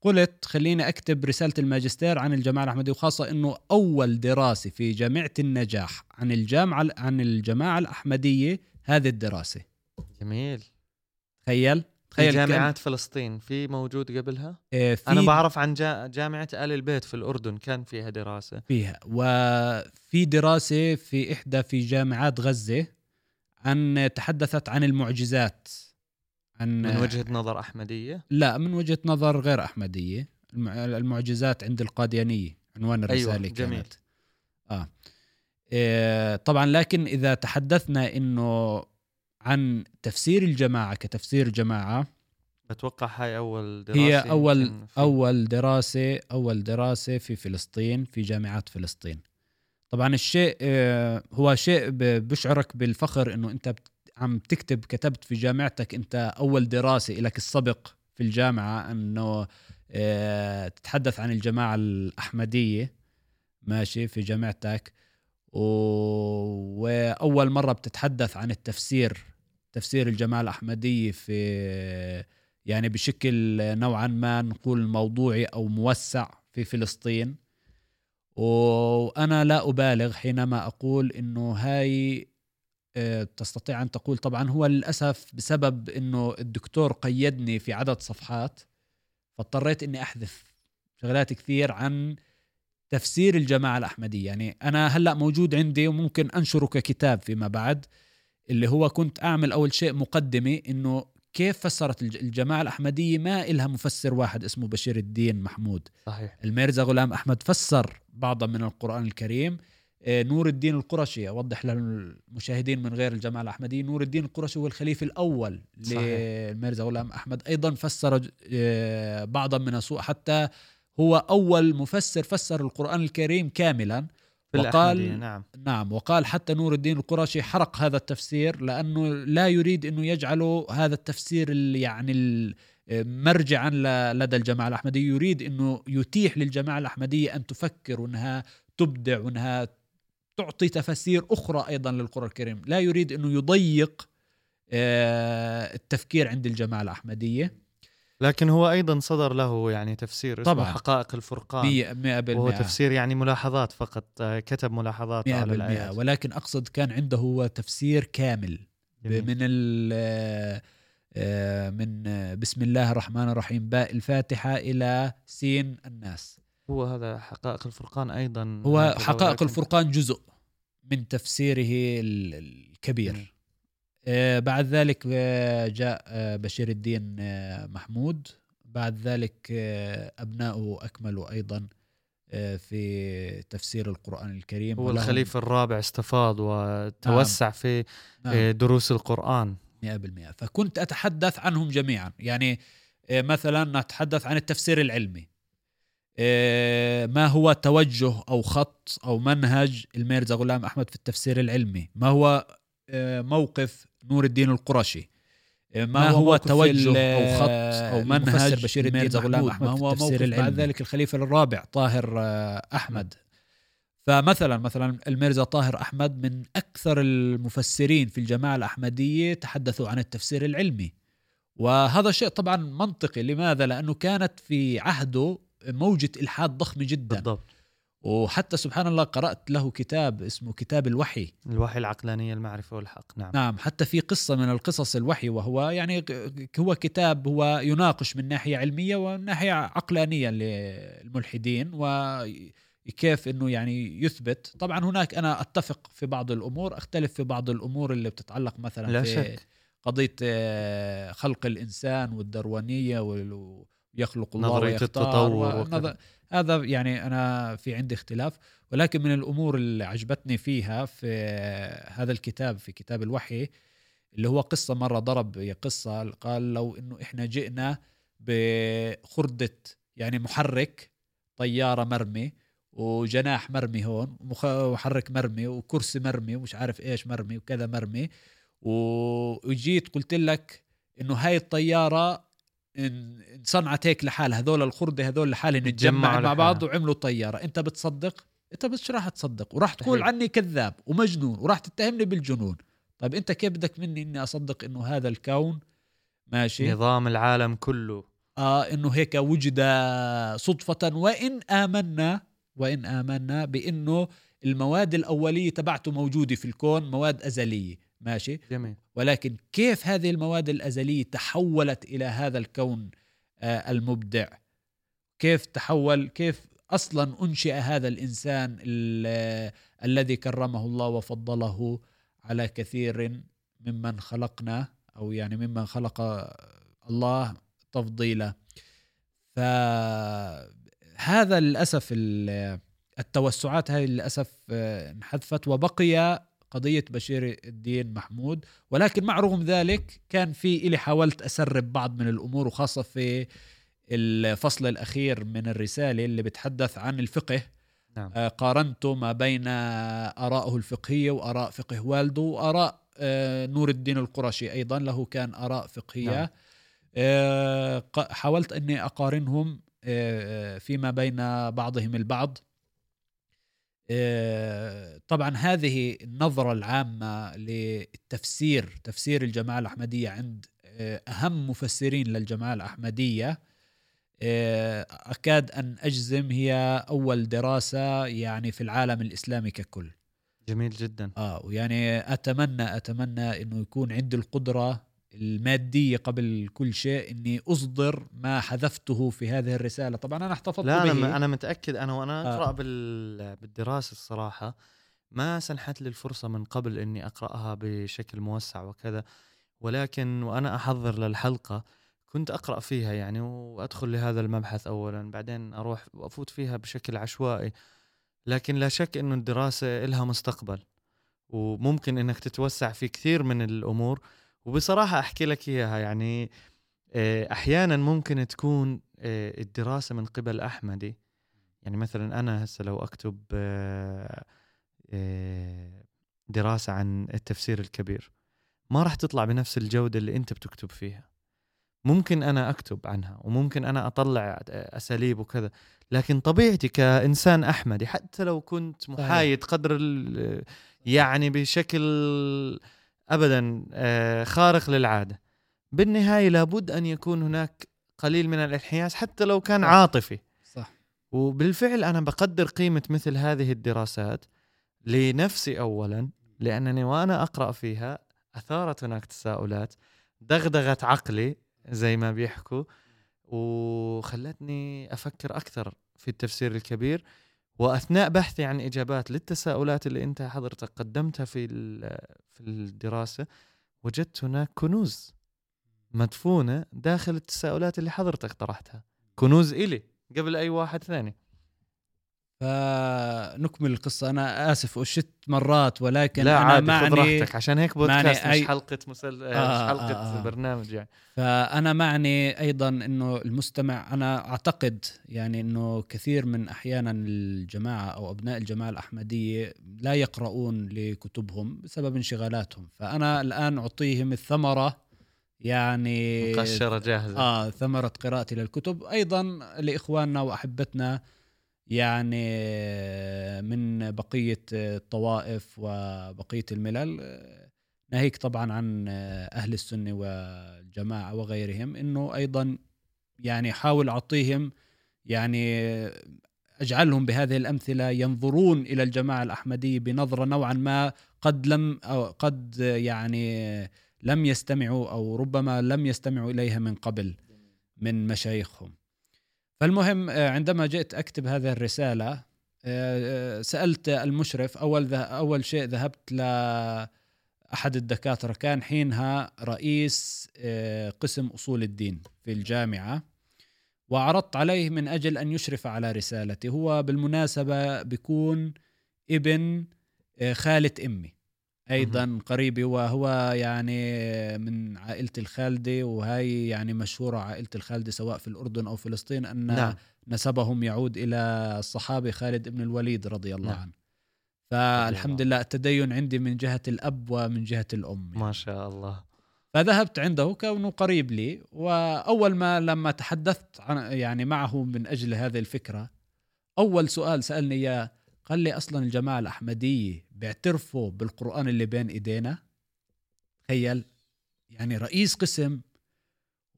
[SPEAKER 2] قلت خليني أكتب رسالة الماجستير عن الجماعه الأحمدية وخاصة إنه أول دراسة في جامعة النجاح عن الجامعة عن الجماعة الأحمدية هذه الدراسة.
[SPEAKER 1] جميل.
[SPEAKER 2] تخيل.
[SPEAKER 1] تخيل جامعات كان... فلسطين في موجود قبلها؟ إيه في أنا بعرف عن جا... جامعة آل البيت في الأردن كان فيها دراسة.
[SPEAKER 2] فيها. وفي دراسة في إحدى في جامعات غزة عن تحدثت عن المعجزات
[SPEAKER 1] عن من وجهة نظر أحمدية؟
[SPEAKER 2] لا من وجهة نظر غير أحمدية. المعجزات عند القاديانية عنوان أيوة، الرسالة أيوة جميل. كانت آه. إيه طبعا لكن إذا تحدثنا إنه عن تفسير الجماعة كتفسير جماعة.
[SPEAKER 1] أتوقع هاي أول دراسة
[SPEAKER 2] هي أول أول دراسة أول دراسة في فلسطين في جامعات فلسطين. طبعا الشيء آه، هو شيء بشعرك بالفخر إنه أنت عم تكتب كتبت في جامعتك أنت أول دراسة لك السبق في الجامعة إنه آه تتحدث عن الجماعة الأحمدية. ماشي في جامعتك. و... واول مرة بتتحدث عن التفسير تفسير الجماعه الاحمديه في يعني بشكل نوعا ما نقول موضوعي أو موسع في فلسطين. وأنا لا أبالغ حينما أقول إنه هاي آه، تستطيع أن تقول طبعا هو للأسف بسبب أنه الدكتور قيدني في عدد صفحات فاضطريت أني أحذف شغلات كثير عن تفسير الجماعة الأحمدية. يعني أنا هلأ موجود عندي وممكن أنشره ككتاب فيما بعد اللي هو كنت أعمل أول شيء مقدمة أنه كيف فسرت الجماعة الأحمدية ما إلها مفسر واحد اسمه بشير الدين محمود.
[SPEAKER 1] صحيح.
[SPEAKER 2] الميرزا غلام أحمد فسر بعضا من القرآن الكريم. آه، نور الدين القرشي أوضح للمشاهدين من غير الجماعة الأحمدية نور الدين القرشي هو الخليفة الأول لميرزا غلام أحمد. أيضا فسر آه، بعضا من السوء حتى هو أول مفسر فسر القرآن الكريم كاملا. وقال
[SPEAKER 1] نعم.
[SPEAKER 2] نعم وقال حتى نور الدين القرشي حرق هذا التفسير لأنه لا يريد إنه يجعله هذا التفسير يعني مرجعا لدى الجماعة الأحمدية. يريد إنه يتيح للجماعة الأحمدية أن تفكر وأنها تبدع وأنها تعطي تفاسير أخرى أيضا للقرآن الكريم. لا يريد أنه يضيق آه، التفكير عند الجماعة الأحمدية.
[SPEAKER 1] لكن هو أيضا صدر له يعني تفسير اسمه طبعا. حقائق الفرقان. 100% وهو تفسير يعني ملاحظات فقط آه، كتب ملاحظات على الآيات.
[SPEAKER 2] ولكن أقصد كان عنده هو تفسير كامل. جميل. من ال آه، من بسم الله الرحمن الرحيم باء الفاتحة إلى سين الناس.
[SPEAKER 1] هو هذا حقائق الفرقان أيضا
[SPEAKER 2] هو حقائق الفرقان جزء من تفسيره الكبير. آه، بعد ذلك آه، جاء آه، بشير الدين آه، محمود. بعد ذلك آه، أبناؤه أكملوا أيضا آه، في تفسير القرآن الكريم.
[SPEAKER 1] هو الخليفة الرابع استفاض وتوسع في
[SPEAKER 2] نعم.
[SPEAKER 1] آه، دروس القرآن.
[SPEAKER 2] 100% فكنت أتحدث عنهم جميعا. يعني آه، مثلا نتحدث عن التفسير العلمي. آه، ما هو توجه أو خط أو منهج الميرزا غلام أحمد في التفسير العلمي؟ ما هو آه، موقف نور الدين القرشي. آه، ما, هو,
[SPEAKER 3] موقف
[SPEAKER 2] توجه أو خط أو
[SPEAKER 3] المفسر
[SPEAKER 2] منهج
[SPEAKER 3] بشير الدين
[SPEAKER 2] الميرزا غلام
[SPEAKER 3] محمود؟ ما هو موقف
[SPEAKER 2] العلمي بعد ذلك الخليفة الرابع طاهر آه، أحمد. فمثلا مثلا الميرزا طاهر أحمد من أكثر المفسرين في الجماعة الأحمدية تحدثوا عن التفسير العلمي. وهذا شيء طبعا منطقي. لماذا؟ لأنه كانت في عهده موجة إلحاد ضخمه جدا.
[SPEAKER 1] بالضبط.
[SPEAKER 2] وحتى سبحان الله قرأت له كتاب اسمه كتاب الوحي.
[SPEAKER 1] الوحي العقلانية المعرفة والحق نعم.
[SPEAKER 2] نعم حتى في قصة من القصص الوحي وهو يعني هو كتاب هو يناقش من ناحية علمية وناحية عقلانية للملحدين وكيف إنه يعني يثبت. طبعا هناك أنا أتفق في بعض الأمور أختلف في بعض الأمور اللي بتتعلق مثلا
[SPEAKER 1] لا
[SPEAKER 2] في
[SPEAKER 1] شك.
[SPEAKER 2] قضية آه، خلق الإنسان والدروانية وال- ويخلق الله
[SPEAKER 1] نظرية
[SPEAKER 2] ويختار
[SPEAKER 1] التطور وكذا.
[SPEAKER 2] هذا يعني أنا في عندي اختلاف ولكن من الأمور اللي عجبتني فيها في هذا الكتاب في كتاب الوحي اللي هو قصة مرة ضرب قصة قال لو إنه إحنا جئنا بخردة يعني محرك طيارة مرمي وجناح مرمي هون ومحرك مرمي وكرسي مرمي ومش عارف إيش مرمي وكذا مرمي وجيت قلت لك إنه هاي الطيارة انصنعت هيك لحالها هذول الخردة هذول لحالهم
[SPEAKER 1] اتجمعوا
[SPEAKER 2] مع بعض. وعملوا طيارة. انت بتصدق؟ انت مش راح تصدق. وراح تقول. عني كذاب ومجنون وراح تتهمني بالجنون. طيب انت كيف بدك مني إني أصدق إنه هذا الكون؟ ماشي.
[SPEAKER 1] نظام العالم كله.
[SPEAKER 2] آه إنه هيك وجد صدفة وإن آمنا وإن آمنا بإنه المواد الأولية تبعته موجودة في الكون مواد أزلية. ماشي؟
[SPEAKER 1] جميل.
[SPEAKER 2] ولكن كيف هذه المواد الأزلية تحولت إلى هذا الكون آه المبدع؟ كيف تحول كيف أصلا أنشئ هذا الإنسان ال- الذي كرمه الله وفضله على كثير ممن خلقنا أو يعني ممن خلق الله تفضيلا. فهذا للأسف ال- التوسعات هذه للأسف آه، انحذفت وبقي قضية بشير الدين محمود ولكن مع رغم ذلك كان في إلي حاولت أسرب بعض من الأمور وخاصة في الفصل الأخير من الرسالة اللي بتحدث عن الفقه
[SPEAKER 1] نعم.
[SPEAKER 2] آه، قارنته ما بين آرائه الفقهية وآراء فقه والده وآراء آه، نور الدين القرشي أيضا له كان آراء فقهية
[SPEAKER 1] نعم.
[SPEAKER 2] آه، حاولت أني أقارنهم آه، آه، فيما بين بعضهم البعض طبعا هذه النظرة العامة للتفسير تفسير الجماعة الأحمدية عند آه، أهم مفسرين للجماعة الأحمدية. آه، أكاد أن أجزم هي أول دراسة يعني في العالم الإسلامي ككل.
[SPEAKER 1] جميل جدا.
[SPEAKER 2] آه ويعني أتمنى أتمنى أنه يكون عندي القدرة المادية قبل كل شيء أني أصدر ما حذفته في هذه الرسالة. طبعا أنا احتفظت
[SPEAKER 1] لا
[SPEAKER 2] به.
[SPEAKER 1] أنا أنا متأكد أنا وأنا
[SPEAKER 2] آه.
[SPEAKER 1] أقرأ بال... بالدراسة الصراحة ما سنحت لي الفرصة من قبل إني أقرأها بشكل موسع وكذا. ولكن وأنا أحضر للحلقة كنت أقرأ فيها يعني وأدخل لهذا المبحث اولا بعدين أروح وأفوت فيها بشكل عشوائي. لكن لا شك إنه الدراسة لها مستقبل وممكن إنك تتوسع في كثير من الأمور. وبصراحة أحكي لك إياها يعني آه، أحيانا ممكن تكون آه، الدراسة من قبل أحمدي. يعني مثلا أنا هسه لو أكتب آه، دراسة عن التفسير الكبير ما راح تطلع بنفس الجودة اللي أنت بتكتب فيها. ممكن أنا أكتب عنها وممكن أنا أطلع أساليب وكذا لكن طبيعتي كإنسان أحمدي حتى لو كنت محايد قدر يعني بشكل ابدا آه، خارق للعادة. بالنهاية لابد أن يكون هناك قليل من الانحياز حتى لو كان
[SPEAKER 2] صح.
[SPEAKER 1] عاطفي.
[SPEAKER 2] صح.
[SPEAKER 1] وبالفعل أنا بقدر قيمة مثل هذه الدراسات لنفسي اولا لأنني وأنا أقرأ فيها أثارت هناك تساؤلات دغدغت عقلي زي ما بيحكوا وخلتني أفكر أكثر في التفسير الكبير. وأثناء بحثي عن إجابات للتساؤلات اللي أنت حضرتك قدمتها في في الدراسة وجدت هناك كنوز مدفونة داخل التساؤلات اللي حضرتك طرحتها. كنوز إلي قبل أي واحد ثاني.
[SPEAKER 2] فنكمل القصة. أنا آسف أشت مرات ولكن
[SPEAKER 1] لا
[SPEAKER 2] أنا
[SPEAKER 1] عادي خذ
[SPEAKER 2] معني
[SPEAKER 1] راحتك. عشان هيك بودكاست
[SPEAKER 2] معني
[SPEAKER 1] مش
[SPEAKER 2] أي-
[SPEAKER 1] حلقة مسل...
[SPEAKER 2] آه،
[SPEAKER 1] مش حلقة
[SPEAKER 2] آه، آه.
[SPEAKER 1] برنامج يعني.
[SPEAKER 2] فأنا معني أيضا أنه المستمع أنا أعتقد يعني أنه كثير من أحيانا الجماعة أو أبناء الجماعة الأحمدية لا يقرؤون لكتبهم بسبب انشغالاتهم. فأنا الآن أعطيهم الثمرة يعني
[SPEAKER 1] مقشرة جاهزة.
[SPEAKER 2] آه ثمرة قراءتي للكتب. أيضا لإخواننا وأحبتنا يعني من بقية الطوائف وبقية الملل ناهيك طبعا عن أهل السنة والجماعة وغيرهم إنه أيضا يعني حاول أعطيهم يعني أجعلهم بهذه الأمثلة ينظرون إلى الجماعة الأحمدية بنظرة نوعا ما قد لم أو قد يعني لم يستمعوا أو ربما لم يستمعوا إليها من قبل من مشايخهم. فالمهم آه، عندما جئت أكتب هذه الرسالة آه، آه، سألت المشرف أول ذه أول شيء ذهبت لأحد الدكاترة كان حينها رئيس قسم أصول الدين في الجامعة وعرضت عليه من أجل أن يشرف على رسالتي. هو بالمناسبة بيكون ابن خالة أمي. أيضا قريبي وهو يعني من عائلة الخالدة وهي يعني مشهوره عائلة الخالدة سواء في الأردن أو فلسطين أن
[SPEAKER 1] نعم.
[SPEAKER 2] نسبهم يعود إلى الصحابي خالد بن الوليد رضي الله
[SPEAKER 1] نعم.
[SPEAKER 2] عنه. فالحمد لله التدين عندي من جهة الأب ومن جهة الأم
[SPEAKER 1] ما شاء الله.
[SPEAKER 2] فذهبت عنده كونه قريب لي وأول ما لما تحدثت عن يعني معه من أجل هذه الفكرة أول سؤال سألني إياه قال لي أصلا الجماعة الأحمدية بيعترفوا بالقرآن اللي بين إيدينا. تخيل يعني رئيس قسم.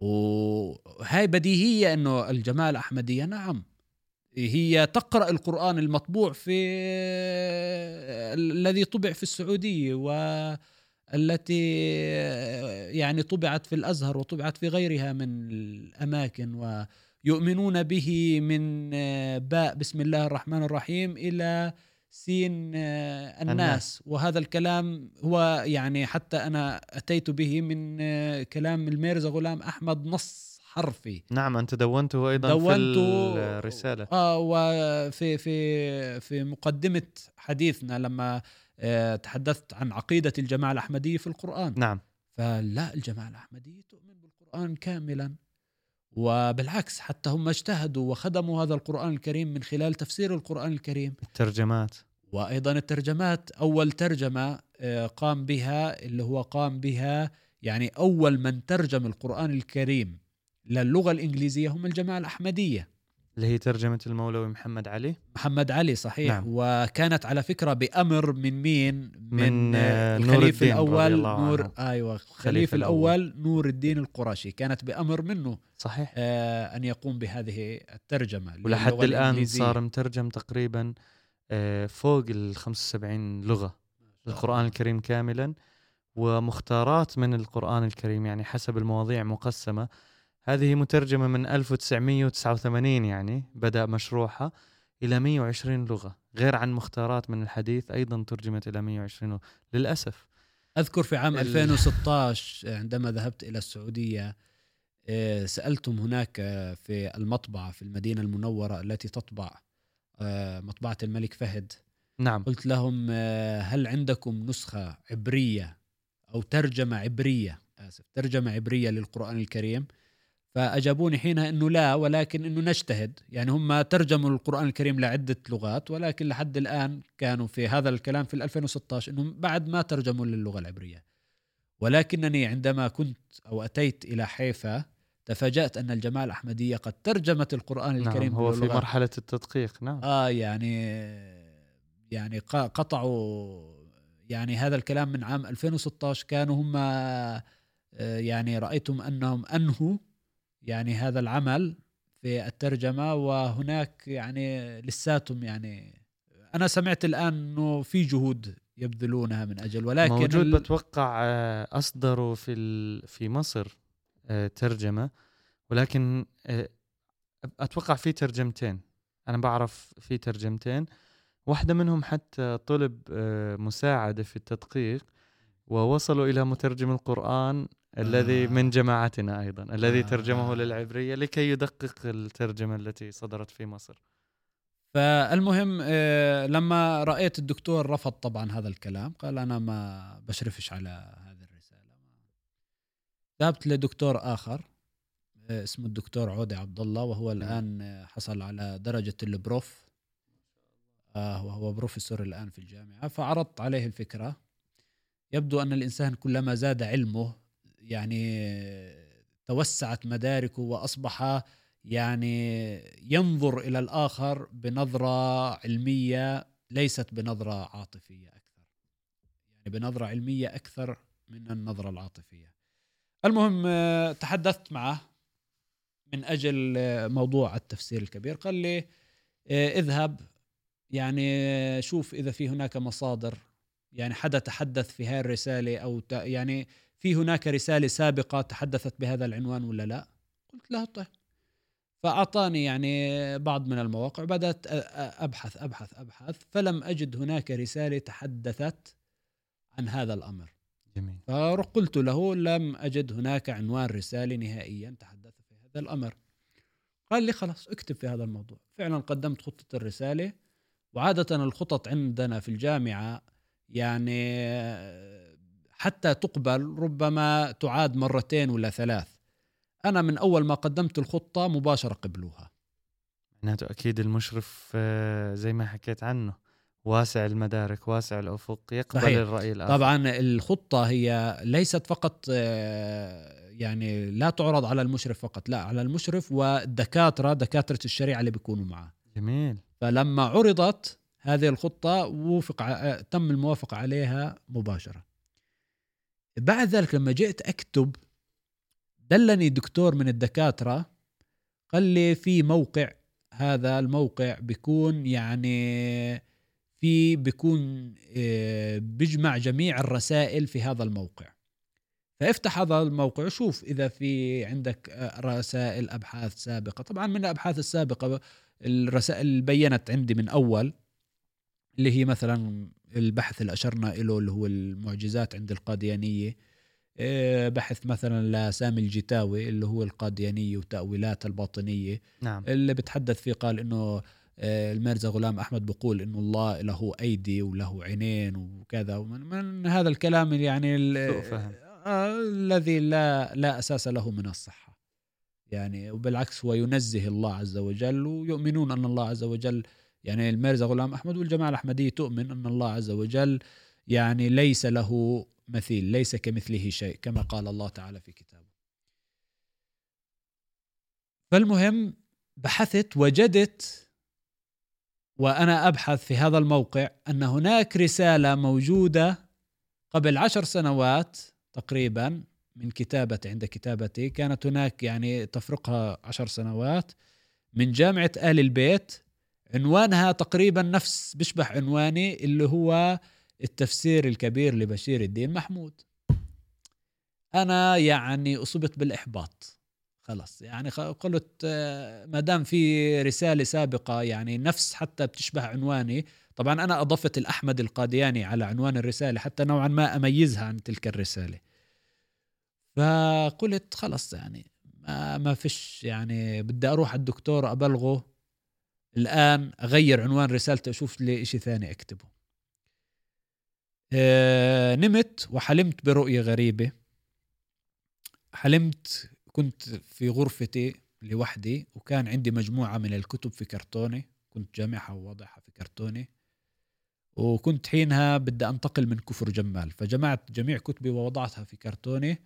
[SPEAKER 2] وهاي بديهية إنه الجماعة الأحمدية نعم. هي تقرأ القرآن المطبوع في الذي طبع في السعودية والتي يعني طبعت في الأزهر وطبعت في غيرها من الأماكن ويؤمنون به من باء بسم الله الرحمن الرحيم إلى سين الناس, الناس. وهذا الكلام هو يعني حتى أنا أتيت به من كلام الميرزا غلام أحمد نص حرفي.
[SPEAKER 1] نعم أنت دونته أيضا
[SPEAKER 2] دونته
[SPEAKER 1] في الرسالة.
[SPEAKER 2] آه وفي في في مقدمة حديثنا لما آه تحدثت عن عقيدة الجماعة الأحمدية في القرآن.
[SPEAKER 1] نعم.
[SPEAKER 2] فلا الجماعة الأحمدية تؤمن بالقرآن كاملا. وبالعكس حتى هم اجتهدوا وخدموا هذا القرآن الكريم من خلال تفسير القرآن الكريم.
[SPEAKER 1] الترجمات.
[SPEAKER 2] وأيضا الترجمات أول ترجمة قام بها اللي هو قام بها يعني أول من ترجم القرآن الكريم للغة الإنجليزية هم الجماعة الأحمدية.
[SPEAKER 1] اللي هي ترجمة المولوي محمد علي
[SPEAKER 2] محمد علي صحيح
[SPEAKER 1] نعم.
[SPEAKER 2] وكانت على فكرة بأمر من مين
[SPEAKER 1] من، آه، نور
[SPEAKER 2] الخليفة الأول
[SPEAKER 1] الله
[SPEAKER 2] نور
[SPEAKER 1] عنه.
[SPEAKER 2] أيوة الخليفة
[SPEAKER 1] الأول.
[SPEAKER 2] الأول نور الدين القرشي كانت بأمر منه
[SPEAKER 1] صحيح
[SPEAKER 2] آه، أن يقوم بهذه الترجمة
[SPEAKER 1] ولحد
[SPEAKER 2] الإنجليزية.
[SPEAKER 1] صار مترجم تقريبا آه، فوق ال 75 لغة القران الكريم كاملا ومختارات من القرآن الكريم يعني حسب المواضيع مقسمة هذه مترجمة من 1989 يعني بدأ مشروعها إلى 120 لغة غير عن مختارات من الحديث أيضا ترجمت إلى 120 لغة للأسف.
[SPEAKER 2] أذكر في عام
[SPEAKER 1] ال-
[SPEAKER 2] 2016 عندما ذهبت إلى السعودية آه، سألتم هناك آه، في المطبعة في المدينة المنورة التي تطبع آه، مطبعة الملك فهد.
[SPEAKER 1] نعم.
[SPEAKER 2] قلت لهم آه، هل عندكم نسخة عبرية أو ترجمة عبرية؟ آسف ترجمة عبرية للقرآن الكريم. فأجابوني حينها أنه لا ولكن أنه نجتهد. يعني هم ترجموا القرآن الكريم لعدة لغات ولكن لحد الآن كانوا في هذا الكلام في 2016 أنهم بعد ما ترجموا للغة العبرية. ولكنني عندما كنت أو أتيت إلى حيفا تفاجأت أن الجماعة الأحمدية قد ترجمت القرآن الكريم
[SPEAKER 1] نعم هو في مرحلة التدقيق نعم.
[SPEAKER 2] آه يعني يعني قطعوا يعني هذا الكلام من عام 2016 كانوا هم آه، يعني رأيتم أنهم أنهوا يعني هذا العمل في الترجمة وهناك يعني لساتهم يعني أنا سمعت الآن إنه في جهود يبذلونها من أجل ولكن
[SPEAKER 1] موجود
[SPEAKER 2] ال-
[SPEAKER 1] بتوقع آه، أصدروا في ال- في مصر آه، ترجمة ولكن آه، أتوقع في ترجمتين. أنا بعرف في ترجمتين. واحدة منهم حتى طلب مساعدة في التدقيق ووصلوا إلى مترجم القرآن الذي
[SPEAKER 2] آه.
[SPEAKER 1] من جماعتنا أيضا الذي
[SPEAKER 2] آه.
[SPEAKER 1] ترجمه للعبرية لكي يدقق الترجمة التي صدرت في مصر
[SPEAKER 2] فالمهم آه، لما رأيت الدكتور رفض طبعا هذا الكلام قال أنا ما بشرفش على هذه الرسالة ذهبت لدكتور آخر آه، اسمه الدكتور عودي عبد الله وهو الآن آه، حصل على درجة البروف آه وهو بروفيسور الآن في الجامعة فعرضت عليه الفكرة يبدو أن الإنسان كلما زاد علمه يعني توسعت مداركه وأصبح يعني ينظر إلى الآخر بنظرة علمية ليست بنظرة عاطفية أكثر. يعني بنظرة علمية أكثر من النظرة العاطفية. المهم تحدثت معه من أجل موضوع التفسير الكبير. قال لي اذهب يعني شوف إذا في هناك مصادر يعني حدا تحدث في هذه الرسالة أو يعني في هناك رسالة سابقة تحدثت بهذا العنوان ولا لا؟ قلت له طيب. فأعطاني يعني بعض من المواقع أ- أبحث أبحث أبحث. فلم أجد هناك رسالة تحدثت عن هذا الأمر.
[SPEAKER 1] جميل.
[SPEAKER 2] فقلت له لم أجد هناك عنوان رسالة نهائيا تحدث في هذا الأمر. قال لي خلاص اكتب في هذا الموضوع. فعلا قدمت خطة الرسالة وعادة الخطط عندنا في الجامعة يعني حتى تقبل ربما تعاد مرتين ولا ثلاث. أنا من أول ما قدمت الخطة مباشرة قبلوها.
[SPEAKER 1] معناته أكيد المشرف آه، زي ما حكيت عنه واسع المدارك واسع الأفق يقبل
[SPEAKER 2] صحيح.
[SPEAKER 1] الرأي الآخر.
[SPEAKER 2] طبعا الخطة هي ليست فقط آه، يعني لا تعرض على المشرف فقط لا على المشرف والدكاترة دكاترة الشريعة اللي بيكونوا معه
[SPEAKER 1] جميل.
[SPEAKER 2] فلما عرضت هذه الخطة وفق ع- تم الموافقة عليها مباشرة. بعد ذلك لما جئت أكتب دلني دكتور من الدكاترة قال لي في موقع هذا الموقع بيكون يعني في بيكون آه، بيجمع جميع الرسائل في هذا الموقع. فافتح هذا الموقع شوف إذا في عندك آه، رسائل أبحاث سابقة. طبعا من الأبحاث السابقة الرسائل اللي بينت عندي من أول اللي هي مثلا البحث اللي أشرنا له اللي هو المعجزات عند القاديانية. آه، بحث مثلا لسامي الجتاوي اللي هو القاديانية وتأويلات الباطنية.
[SPEAKER 1] نعم.
[SPEAKER 2] اللي بتحدث فيه قال إنه آه، الميرزا غلام أحمد بيقول إنه الله له أيدي وله عينين وكذا. ومن من هذا الكلام يعني. آه، الذي لا لا أساس له من الصحة. يعني وبالعكس هو ينزه الله عز وجل ويؤمنون أن الله عز وجل يعني الميرزا غلام أحمد والجماعة الأحمدية تؤمن أن الله عز وجل يعني ليس له مثيل ليس كمثله شيء كما قال الله تعالى في كتابه. فالمهم بحثت وجدت وأنا أبحث في هذا الموقع أن هناك رسالة موجودة قبل عشر سنوات تقريبا من كتابتي عند كتابتي كانت هناك يعني تفرقها عشر سنوات من جامعة آل البيت عنوانها تقريبا نفس بيشبه عنواني اللي هو التفسير الكبير لبشير الدين محمود. أنا يعني أصبت بالإحباط. خلص يعني قلت آه، ما دام في رسالة سابقة يعني نفس حتى بتشبه عنواني. طبعا أنا أضفت الأحمد القادياني على عنوان الرسالة حتى نوعا ما أميزها عن تلك الرسالة. فقلت خلص يعني ما, ما فيش يعني بدي أروح على الدكتور أبلغه الآن أغير عنوان رسالتي أشوف لي إشي ثاني أكتبه. آه، نمت وحلمت برؤية غريبة. حلمت كنت في غرفتي لوحدي وكان عندي مجموعة من الكتب في كرتونة كنت جامعها وواضعها في كرتونة وكنت حينها بدي أنتقل من كفر جمال فجمعت جميع كتبي ووضعتها في كرتونة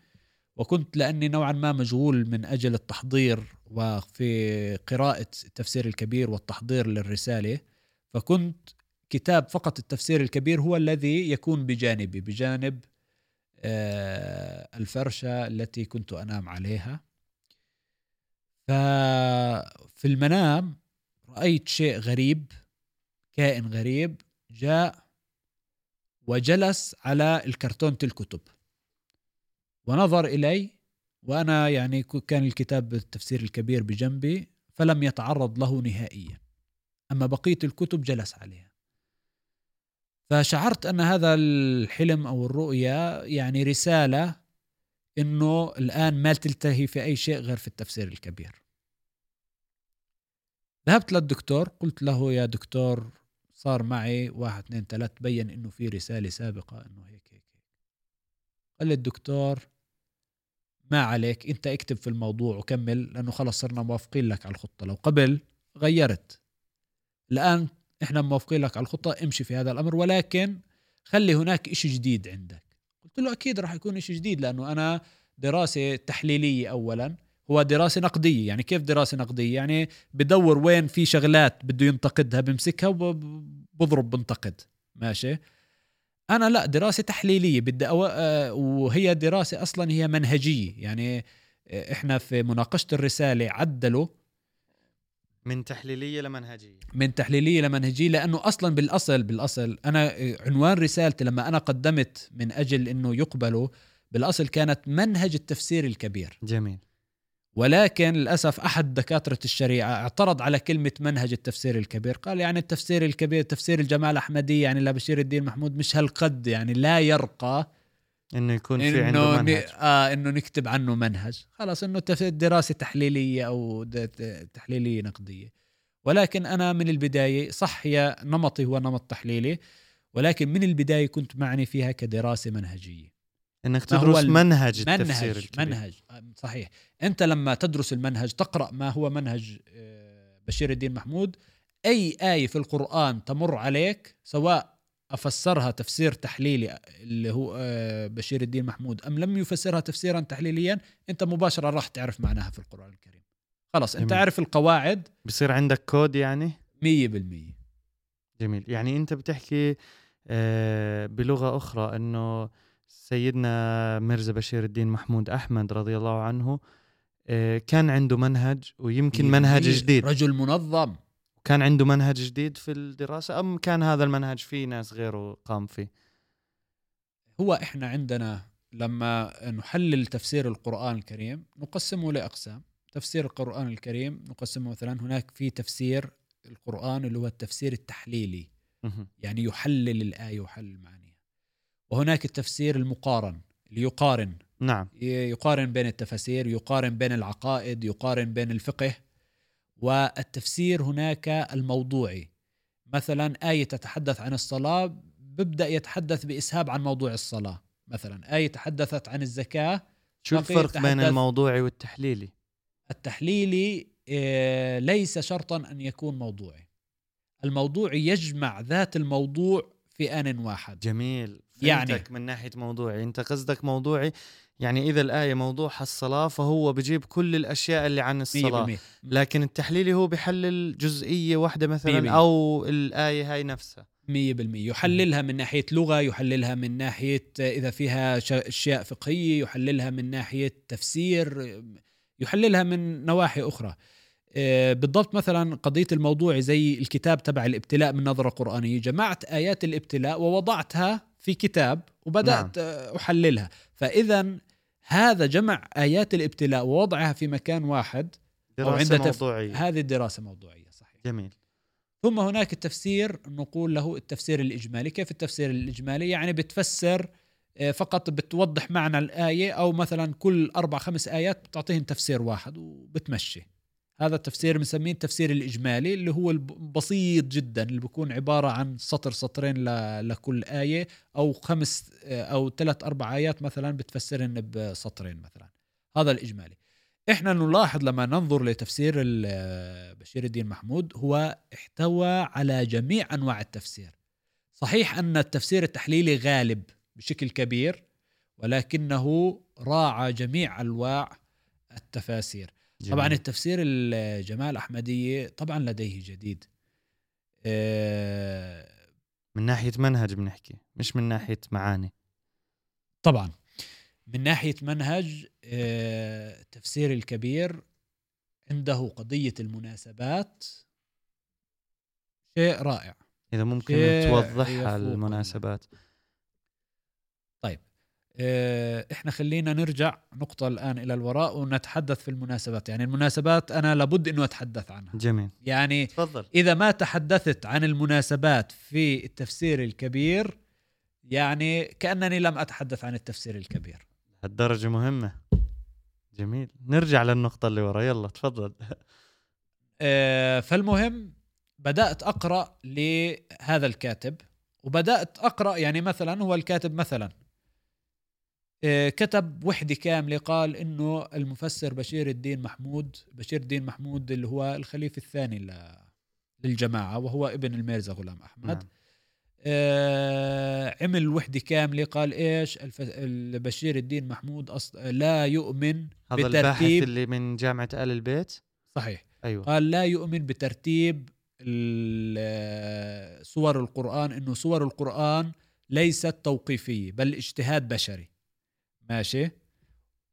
[SPEAKER 2] وكنت لأني نوعا ما مشغول من أجل التحضير وفي قراءة التفسير الكبير والتحضير للرسالة فكنت كتاب فقط التفسير الكبير هو الذي يكون بجانبي بجانب آه، الفرشة التي كنت أنام عليها. ففي المنام رأيت شيء غريب كائن غريب جاء وجلس على الكرتونة الكتب. ونظر إلي وأنا يعني كان الكتاب التفسير الكبير بجنبي فلم يتعرض له نهائيا. أما بقية الكتب جلس عليها. فشعرت أن هذا الحلم أو الرؤية يعني رسالة إنه الآن ما تلتهي في أي شيء غير في التفسير الكبير. ذهبت للدكتور قلت له يا دكتور صار معي واحد اثنين ثلاث بين إنه في رسالة سابقة إنه هيك هيك هيك. قال لي الدكتور ما عليك انت اكتب في الموضوع وكمل لأنه خلص صرنا موافقين لك على الخطة. لو قبل غيرت. الآن إحنا موافقين لك على الخطة امشي في هذا الأمر ولكن خلي هناك إشي جديد عندك. قلت له أكيد راح يكون إشي جديد لأنه أنا دراسة تحليلية اولا هو دراسة نقدية. يعني كيف دراسة نقدية؟ يعني بدور وين في شغلات بده ينتقدها بمسكها وبضرب بنتقد. ماشي؟ أنا لا دراسة تحليلية بدي أو... آه، وهي دراسة أصلا هي منهجية. يعني آه، إحنا في مناقشة الرسالة عدلوا.
[SPEAKER 1] من تحليلية لمنهجيه
[SPEAKER 2] من تحليلية لمنهجيه لأنه أصلا بالأصل بالأصل أنا عنوان رسالتي لما أنا قدمت من أجل إنه يقبلوا بالأصل كانت منهج التفسير الكبير.
[SPEAKER 1] جميل.
[SPEAKER 2] ولكن للأسف أحد دكاترة الشريعة اعترض على كلمة منهج التفسير الكبير. قال يعني التفسير الكبير تفسير الجماعه الاحمديه يعني لبشير الدين محمود مش هالقد يعني لا يرقى
[SPEAKER 1] إنه يكون في إنه عنده منهج.
[SPEAKER 2] آه إنه نكتب عنه منهج. خلاص إنه دراسة تحليلية أو تحليلية نقدية. ولكن أنا من البداية صح هي نمطي هو نمط تحليلي ولكن من البداية كنت معني فيها كدراسة منهجية.
[SPEAKER 1] إنك تدرس منهج التفسير
[SPEAKER 2] منهج, منهج. آه، صحيح. أنت لما تدرس المنهج تقرأ ما هو منهج آه، بشير الدين محمود أي آية في القرآن تمر عليك سواء أفسرها تفسير تحليلي اللي هو آه، بشير الدين محمود أم لم يفسرها تفسيرا تحليليا أنت مباشرة راح تعرف معناها في القرآن الكريم. خلاص أنت عارف القواعد؟
[SPEAKER 1] بصير عندك كود يعني؟
[SPEAKER 2] 100%
[SPEAKER 1] جميل. يعني أنت بتحكي آه، بلغة أخرى إنه سيدنا مرزا بشير الدين محمود أحمد رضي الله عنه آه، كان عنده منهج ويمكن منهج جديد.
[SPEAKER 2] رجل منظم.
[SPEAKER 1] كان عنده منهج جديد في الدراسة أم كان هذا المنهج في ناس غيره قام فيه؟
[SPEAKER 2] هو إحنا عندنا لما نحلل تفسير القرآن الكريم نقسمه لأقسام. تفسير القرآن الكريم نقسمه مثلا هناك في تفسير القرآن اللي هو التفسير التحليلي. يعني يحلل الآية ويحلل معانيها وهناك التفسير المقارن اللي يقارن
[SPEAKER 1] نعم
[SPEAKER 2] يقارن بين التفاسير يقارن بين العقائد يقارن بين الفقه. والتفسير هناك الموضوعي. مثلا آية تتحدث عن الصلاة ببدأ يتحدث بإسهاب عن موضوع الصلاة. مثلا آية تحدثت عن الزكاة.
[SPEAKER 1] شو الفرق بين الموضوعي والتحليلي؟
[SPEAKER 2] التحليلي آه، ليس شرطا أن يكون موضوعي. الموضوعي يجمع ذات الموضوع في آن واحد.
[SPEAKER 1] جميل. يعني. من ناحية موضوعي. أنت قصدك موضوعي يعني إذا الآية موضوعها الصلاة فهو بجيب كل الأشياء اللي عن الصلاة. لكن التحليلي هو بيحلل جزئية واحدة مثلا أو الآية هاي نفسها.
[SPEAKER 2] مية بالمية. يحللها من ناحية لغة يحللها من ناحية إذا فيها أشياء فقهية يحللها من ناحية تفسير يحللها من نواحي أخرى. آه، بالضبط مثلا قضية الموضوع زي الكتاب تبع الابتلاء من نظرة قرآنية. جمعت آيات الابتلاء ووضعتها في كتاب وبدأت نعم. أحللها. فإذا هذا جمع آيات الابتلاء ووضعها في مكان واحد
[SPEAKER 1] دراسة أو موضوعية.
[SPEAKER 2] هذه الدراسة موضوعية صحيح.
[SPEAKER 1] جميل.
[SPEAKER 2] ثم هناك التفسير نقول له التفسير الإجمالي. كيف التفسير الإجمالي؟ يعني بتفسر آه، فقط بتوضح معنى الآية أو مثلا كل أربع خمس آيات بتعطيهم تفسير واحد وبتمشي. هذا التفسير بنسميه التفسير الإجمالي اللي هو البسيط جدا اللي بيكون عبارة عن سطر سطرين لكل آية أو خمس أو ثلاث أربع آيات مثلا بتفسرن بسطرين مثلا. هذا الإجمالي. إحنا نلاحظ لما ننظر لتفسير بشير الدين محمود هو احتوى على جميع أنواع التفسير. صحيح أن التفسير التحليلي غالب بشكل كبير ولكنه راعى جميع أنواع التفاسير. جميل. طبعا التفسير الجماعة الأحمدية طبعا لديه جديد.
[SPEAKER 1] آه، من ناحية منهج بنحكي مش من ناحية معاني.
[SPEAKER 2] طبعا. من ناحية منهج التفسير آه، الكبير عنده قضية المناسبات. شيء رائع.
[SPEAKER 1] إذا ممكن توضح المناسبات.
[SPEAKER 2] طيب. إحنا خلينا نرجع نقطة الآن إلى الوراء ونتحدث في المناسبات. يعني المناسبات أنا لابد أنه أتحدث عنها.
[SPEAKER 1] جميل.
[SPEAKER 2] يعني
[SPEAKER 1] تفضل.
[SPEAKER 2] إذا ما تحدثت عن المناسبات في التفسير الكبير يعني كأنني لم أتحدث عن التفسير الكبير.
[SPEAKER 1] هالدرجة مهمة. جميل. نرجع للنقطة اللي ورا يلا تفضل.
[SPEAKER 2] آه، فالمهم بدأت أقرأ لهذا الكاتب وبدأت أقرأ يعني مثلا هو الكاتب مثلا. آه، كتب وحدة كاملة قال إنه المفسر بشير الدين محمود بشير الدين محمود اللي هو الخليفة الثاني للجماعة وهو ابن الميرزا غلام أحمد.
[SPEAKER 1] نعم.
[SPEAKER 2] آه عمل وحدة كاملة قال إيش الف... البشير الدين محمود أص... لا يؤمن
[SPEAKER 1] هذا الباحث
[SPEAKER 2] بترتيب
[SPEAKER 1] اللي من جامعة آل البيت؟
[SPEAKER 2] صحيح.
[SPEAKER 1] أيوة.
[SPEAKER 2] قال لا يؤمن بترتيب ال- سور القرآن إنه سور القرآن ليست توقيفية بل اجتهاد بشري. ماشي.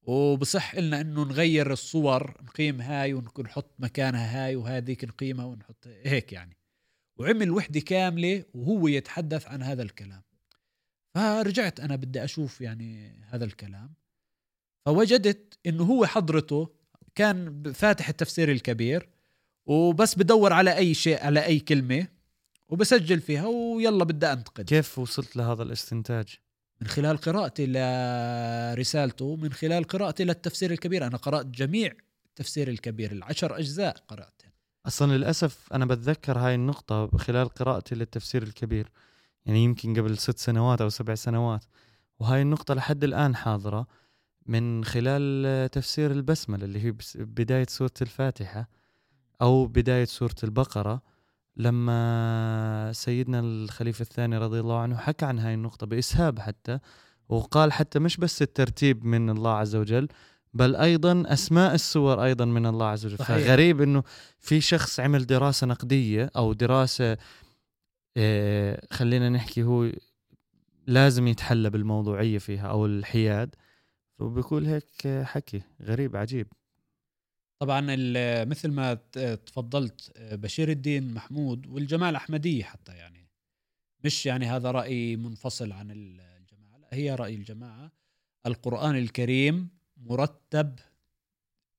[SPEAKER 2] وبصح لنا إنه نغير السور نقيم هاي ونحط مكانها هاي وهذيك نقيمها ونحط هيك يعني. وعمل وحدة كاملة وهو يتحدث عن هذا الكلام. فرجعت أنا بدي أشوف يعني هذا الكلام. فوجدت إنه هو حضرته كان فاتح التفسير الكبير وبس بدور على أي شيء على أي كلمة وبسجل فيها ويلا بدي أنتقد.
[SPEAKER 1] كيف وصلت لهذا الاستنتاج؟
[SPEAKER 2] من خلال قراءتي لرسالته من خلال قراءتي للتفسير الكبير. أنا قرأت جميع التفسير الكبير العشر أجزاء قرأتهم
[SPEAKER 1] أصلا للأسف أنا بتذكر هاي النقطة خلال قراءتي للتفسير الكبير يعني يمكن قبل ست سنوات أو سبع سنوات. وهاي النقطة لحد الآن حاضرة من خلال تفسير البسملة اللي هي بداية سورة الفاتحة أو بداية سورة البقرة. لما سيدنا الخليفة الثاني رضي الله عنه حكى عن هاي النقطة بإسهاب حتى وقال حتى مش بس الترتيب من الله عز وجل بل أيضا أسماء السور أيضا من الله عز وجل
[SPEAKER 2] صحيح.
[SPEAKER 1] فغريب أنه في شخص عمل دراسة نقدية أو دراسة آه، خلينا نحكي هو لازم يتحلى بالموضوعية فيها أو الحياد وبيقول هيك حكي غريب عجيب
[SPEAKER 2] طبعا ال- مثل ما تفضلت بشير الدين محمود والجماعة الأحمدية حتى يعني. مش يعني هذا رأي منفصل عن الجماعة لا هي رأي الجماعة. القرآن الكريم مرتب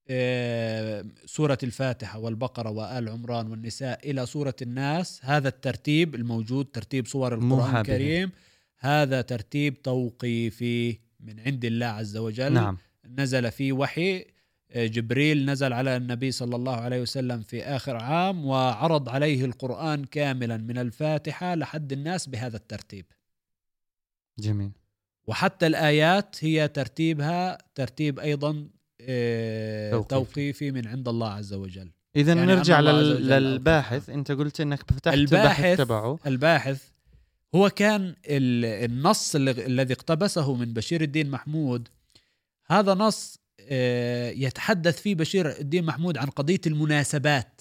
[SPEAKER 2] آه، سورة الفاتحة والبقرة وآل عمران والنساء إلى سورة الناس. هذا الترتيب الموجود ترتيب القرآن
[SPEAKER 1] حابب.
[SPEAKER 2] الكريم. هذا ترتيب توقيفي من عند الله عز وجل.
[SPEAKER 1] نعم.
[SPEAKER 2] نزل فيه وحي آه، جبريل نزل على النبي صلى الله عليه وسلم في آخر عام وعرض عليه القرآن كاملا من الفاتحة لحد الناس بهذا الترتيب.
[SPEAKER 1] جميل.
[SPEAKER 2] وحتى الآيات هي ترتيبها ترتيب أيضا آه،
[SPEAKER 1] توقيفي.
[SPEAKER 2] توقيفي من عند الله عز وجل.
[SPEAKER 1] إذا
[SPEAKER 2] يعني
[SPEAKER 1] نرجع لل... للباحث. أنت قلت أنك فتحت
[SPEAKER 2] الباحث
[SPEAKER 1] البحث تبعه.
[SPEAKER 2] الباحث هو كان ال- النص الذي اقتبسه من بشير الدين محمود. هذا نص يتحدث فيه بشير الدين محمود عن قضية المناسبات.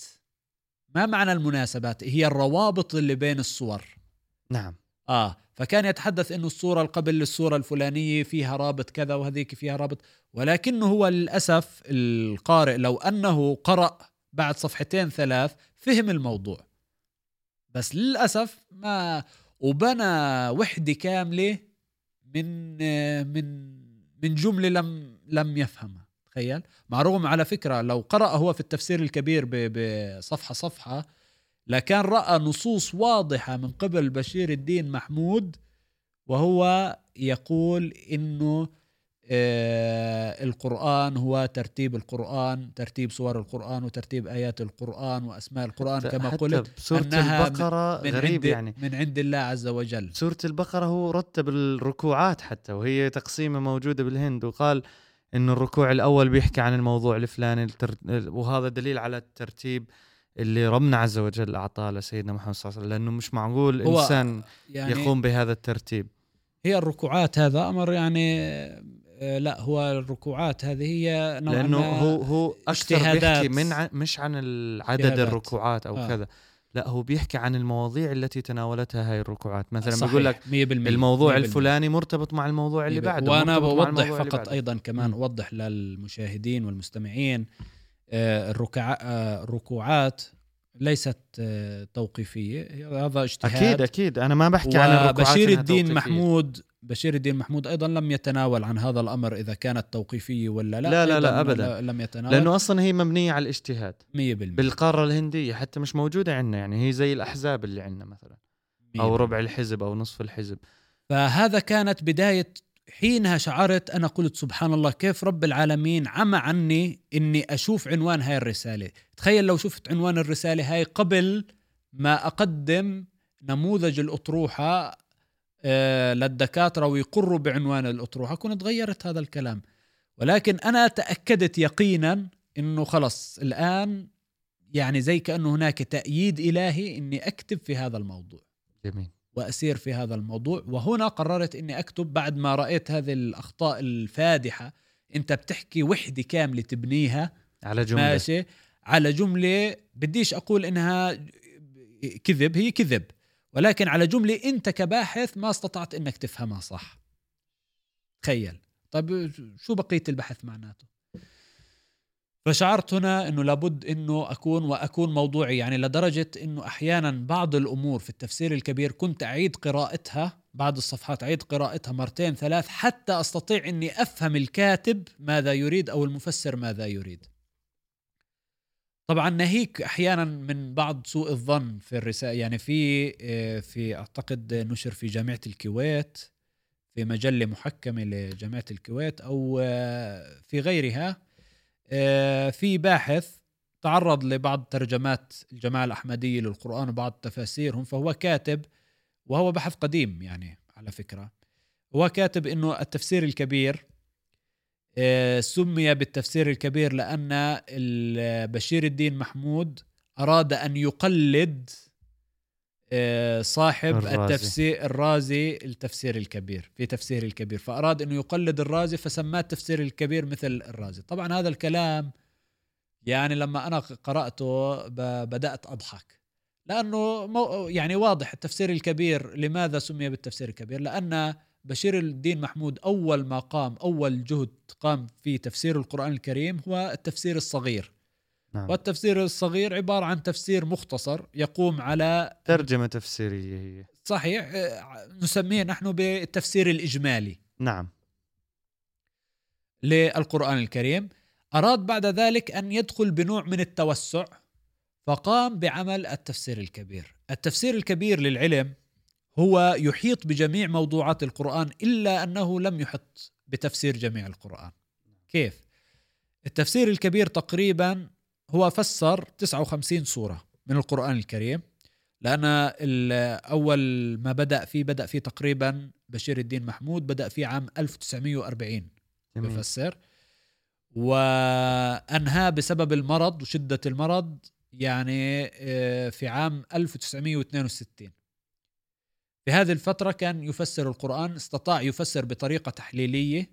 [SPEAKER 2] ما معنى المناسبات؟ هي الروابط اللي بين الصور.
[SPEAKER 1] نعم.
[SPEAKER 2] آه فكان يتحدث إنه الصورة القبل للصورة الفلانية فيها رابط كذا وهذيك فيها رابط ولكنه هو للأسف القارئ لو أنه قرأ بعد صفحتين ثلاث فهم الموضوع. بس للأسف ما وبنى وحدة كاملة من من من جملة لم لم يفهمها تخيل؟ مع رغم على فكرة لو قرأ هو في التفسير الكبير ب- بصفحة صفحة لكان رأى نصوص واضحة من قبل بشير الدين محمود وهو يقول إنه القرآن هو ترتيب القرآن ترتيب سور القرآن وترتيب آيات القرآن وأسماء القرآن. كما
[SPEAKER 1] حتى
[SPEAKER 2] قلت
[SPEAKER 1] بسورة
[SPEAKER 2] أنها
[SPEAKER 1] البقرة
[SPEAKER 2] من
[SPEAKER 1] غريب
[SPEAKER 2] عند
[SPEAKER 1] يعني.
[SPEAKER 2] من عند الله عز وجل.
[SPEAKER 1] سورة البقرة هو رتب الركوعات حتى وهي تقسيمة موجودة بالهند وقال انه الركوع الأول بيحكي عن الموضوع الفلاني. وهذا دليل على الترتيب اللي ربنا عز وجل أعطاه لسيدنا محمد صلى الله عليه وسلم لأنه مش معقول
[SPEAKER 2] هو
[SPEAKER 1] إنسان
[SPEAKER 2] يعني
[SPEAKER 1] يقوم بهذا الترتيب.
[SPEAKER 2] هي الركوعات هذا أمر يعني آه، لا هو الركوعات هذه هي نوعا لأنه
[SPEAKER 1] هو هو
[SPEAKER 2] أكثر.
[SPEAKER 1] بيحكي من ع... مش عن عدد. الركوعات أو
[SPEAKER 2] آه.
[SPEAKER 1] آه. كذا لا هو بيحكي عن المواضيع التي تناولتها هاي الركوعات مثلا
[SPEAKER 2] صحيح،
[SPEAKER 1] بيقول لك
[SPEAKER 2] 100%
[SPEAKER 1] الموضوع
[SPEAKER 2] 100%.
[SPEAKER 1] الفلاني مرتبط مع الموضوع اللي بعده وأنا
[SPEAKER 2] بوضح فقط. أيضا كمان. اوضح للمشاهدين والمستمعين آه، الركع آه، الركوعات ليست آه، توقيفية هذا اجتهاد
[SPEAKER 1] أكيد أكيد أنا ما بحكي عن الركوعات إنها
[SPEAKER 2] الدين. محمود بشير الدين محمود أيضا لم يتناول عن هذا الأمر إذا كانت توقيفية ولا لا.
[SPEAKER 1] لا لا, لا
[SPEAKER 2] أيضاً
[SPEAKER 1] أبداً.
[SPEAKER 2] لم يتناول.
[SPEAKER 1] لأنه أصلا هي مبنية على الاجتهاد.
[SPEAKER 2] 100%
[SPEAKER 1] بالقارة الهندية حتى مش موجودة عندنا يعني هي زي الأحزاب اللي عندنا مثلا. أو
[SPEAKER 2] 100%.
[SPEAKER 1] ربع الحزب أو نصف الحزب.
[SPEAKER 2] فهذا كانت بداية حينها شعرت أنا قلت سبحان الله كيف رب العالمين عمى عني إني أشوف عنوان هاي الرسالة. تخيل لو شفت عنوان الرسالة هاي قبل ما أقدم نموذج الأطروحة آه، للدكاترة ويقروا بعنوان الأطروحة. كنت غيرت هذا الكلام. ولكن أنا تأكدت يقينا إنه خلص الآن يعني زي كأنه هناك تأييد إلهي إني أكتب في هذا الموضوع.
[SPEAKER 1] جميل.
[SPEAKER 2] وأسير في هذا الموضوع. وهنا قررت إني أكتب بعد ما رأيت هذه الأخطاء الفادحة. أنت بتحكي وحدة كاملة تبنيها.
[SPEAKER 1] على جملة.
[SPEAKER 2] ماشي. على جملة بديش أقول إنها كذب هي كذب. ولكن على جملة أنت كباحث ما استطعت إنك تفهمها صح. تخيل. طيب شو بقية البحث معناته؟ فشعرت هنا إنه لابد إنه أكون وأكون موضوعي يعني لدرجة إنه أحيانا بعض الأمور في التفسير الكبير كنت أعيد قراءتها بعض الصفحات أعيد قراءتها مرتين ثلاث حتى أستطيع إني أفهم الكاتب ماذا يريد أو المفسر ماذا يريد. طبعا ناهيك أحيانا من بعض سوء الظن في الرسائل يعني في آه، في أعتقد نشر في جامعة الكويت في مجلة محكمة لجامعة الكويت أو آه، في غيرها آه، في باحث تعرض لبعض ترجمات الجماعة الأحمدية للقرآن وبعض تفاسيرهم فهو كاتب وهو بحث قديم يعني على فكرة هو كاتب أنه التفسير الكبير سمي بالتفسير الكبير لأن بشير الدين محمود أراد أن يقلد آه، صاحب
[SPEAKER 1] الرازي.
[SPEAKER 2] التفسير الرازي التفسير الكبير في تفسير الكبير. فأراد أنه يقلد الرازي فسماه التفسير الكبير مثل الرازي. طبعا هذا الكلام يعني لما أنا قرأته بدأت أضحك. لأنه يعني واضح التفسير الكبير لماذا سمي بالتفسير الكبير؟ لأن بشير الدين محمود أول ما قام أول جهد قام في تفسير القرآن الكريم هو التفسير الصغير.
[SPEAKER 1] نعم.
[SPEAKER 2] والتفسير الصغير عبارة عن تفسير مختصر يقوم على
[SPEAKER 1] ترجمة تفسيرية هي.
[SPEAKER 2] صحيح آه، نسميه نحن بالتفسير الإجمالي.
[SPEAKER 1] نعم.
[SPEAKER 2] للقرآن الكريم. أراد بعد ذلك أن يدخل بنوع من التوسع فقام بعمل التفسير الكبير. التفسير الكبير للعلم هو يحيط بجميع موضوعات القرآن إلا أنه لم يحط بتفسير جميع القرآن. كيف؟ التفسير الكبير تقريبا هو فسر 59 سورة من القرآن الكريم لأن أول ما بدأ فيه بدأ فيه تقريبا بشير الدين محمود بدأ فيه عام 1940
[SPEAKER 1] جميل.
[SPEAKER 2] بفسر. وأنهى بسبب المرض وشدة المرض يعني آه، في عام 1962 في هذه الفترة كان يفسر القرآن استطاع يفسر بطريقة تحليلية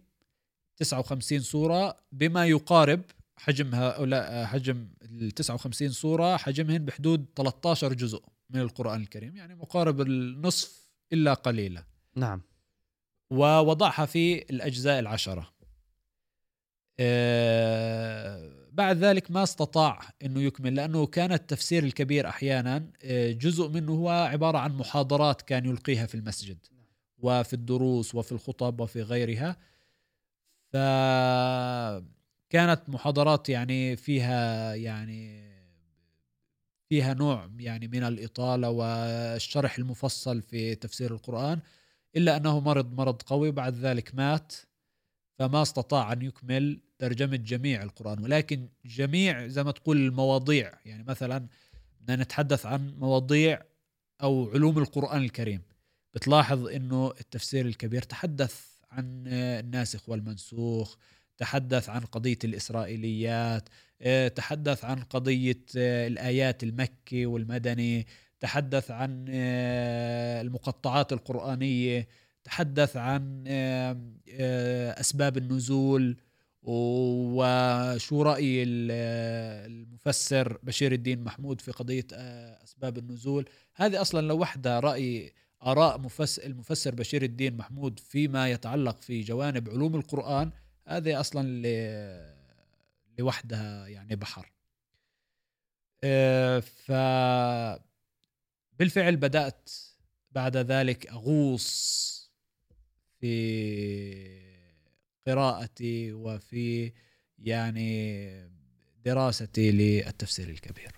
[SPEAKER 2] 59 سورة بما يقارب حجم هؤلاء حجم ال 59 سورة حجمهن بحدود 13 جزء من القرآن الكريم يعني مقارب النصف إلا قليلا.
[SPEAKER 1] نعم.
[SPEAKER 2] ووضعها في الأجزاء العشرة. آه، بعد ذلك ما استطاع أنه يكمل لأنه كان التفسير الكبير أحيانا آه، جزء منه هو عبارة عن محاضرات كان يلقيها في المسجد وفي الدروس وفي الخطب وفي غيرها. فكانت محاضرات يعني فيها يعني فيها نوع يعني من الإطالة والشرح المفصل في تفسير القرآن إلا أنه مرض مرض قوي بعد ذلك مات. فما استطاع أن يكمل ترجمة جميع القرآن ولكن جميع زي ما تقول المواضيع يعني مثلا بدنا نتحدث عن مواضيع أو علوم القرآن الكريم بتلاحظ أنه التفسير الكبير تحدث عن الناسخ والمنسوخ تحدث عن قضية الإسرائيليات آه، تحدث عن قضية آه، الآيات المكي والمدني تحدث عن آه، المقطعات القرآنية. تحدث عن آه، أسباب النزول وشو آه، المفسر بشير الدين محمود في قضية آه، أسباب النزول. هذه أصلا لوحدها رأي آراء مفس المفسر بشير الدين محمود فيما يتعلق في جوانب علوم القرآن هذه أصلا ل- لوحدها يعني بحر. آه، ف بالفعل بدأت بعد ذلك أغوص في قراءتي وفي يعني دراستي للتفسير الكبير.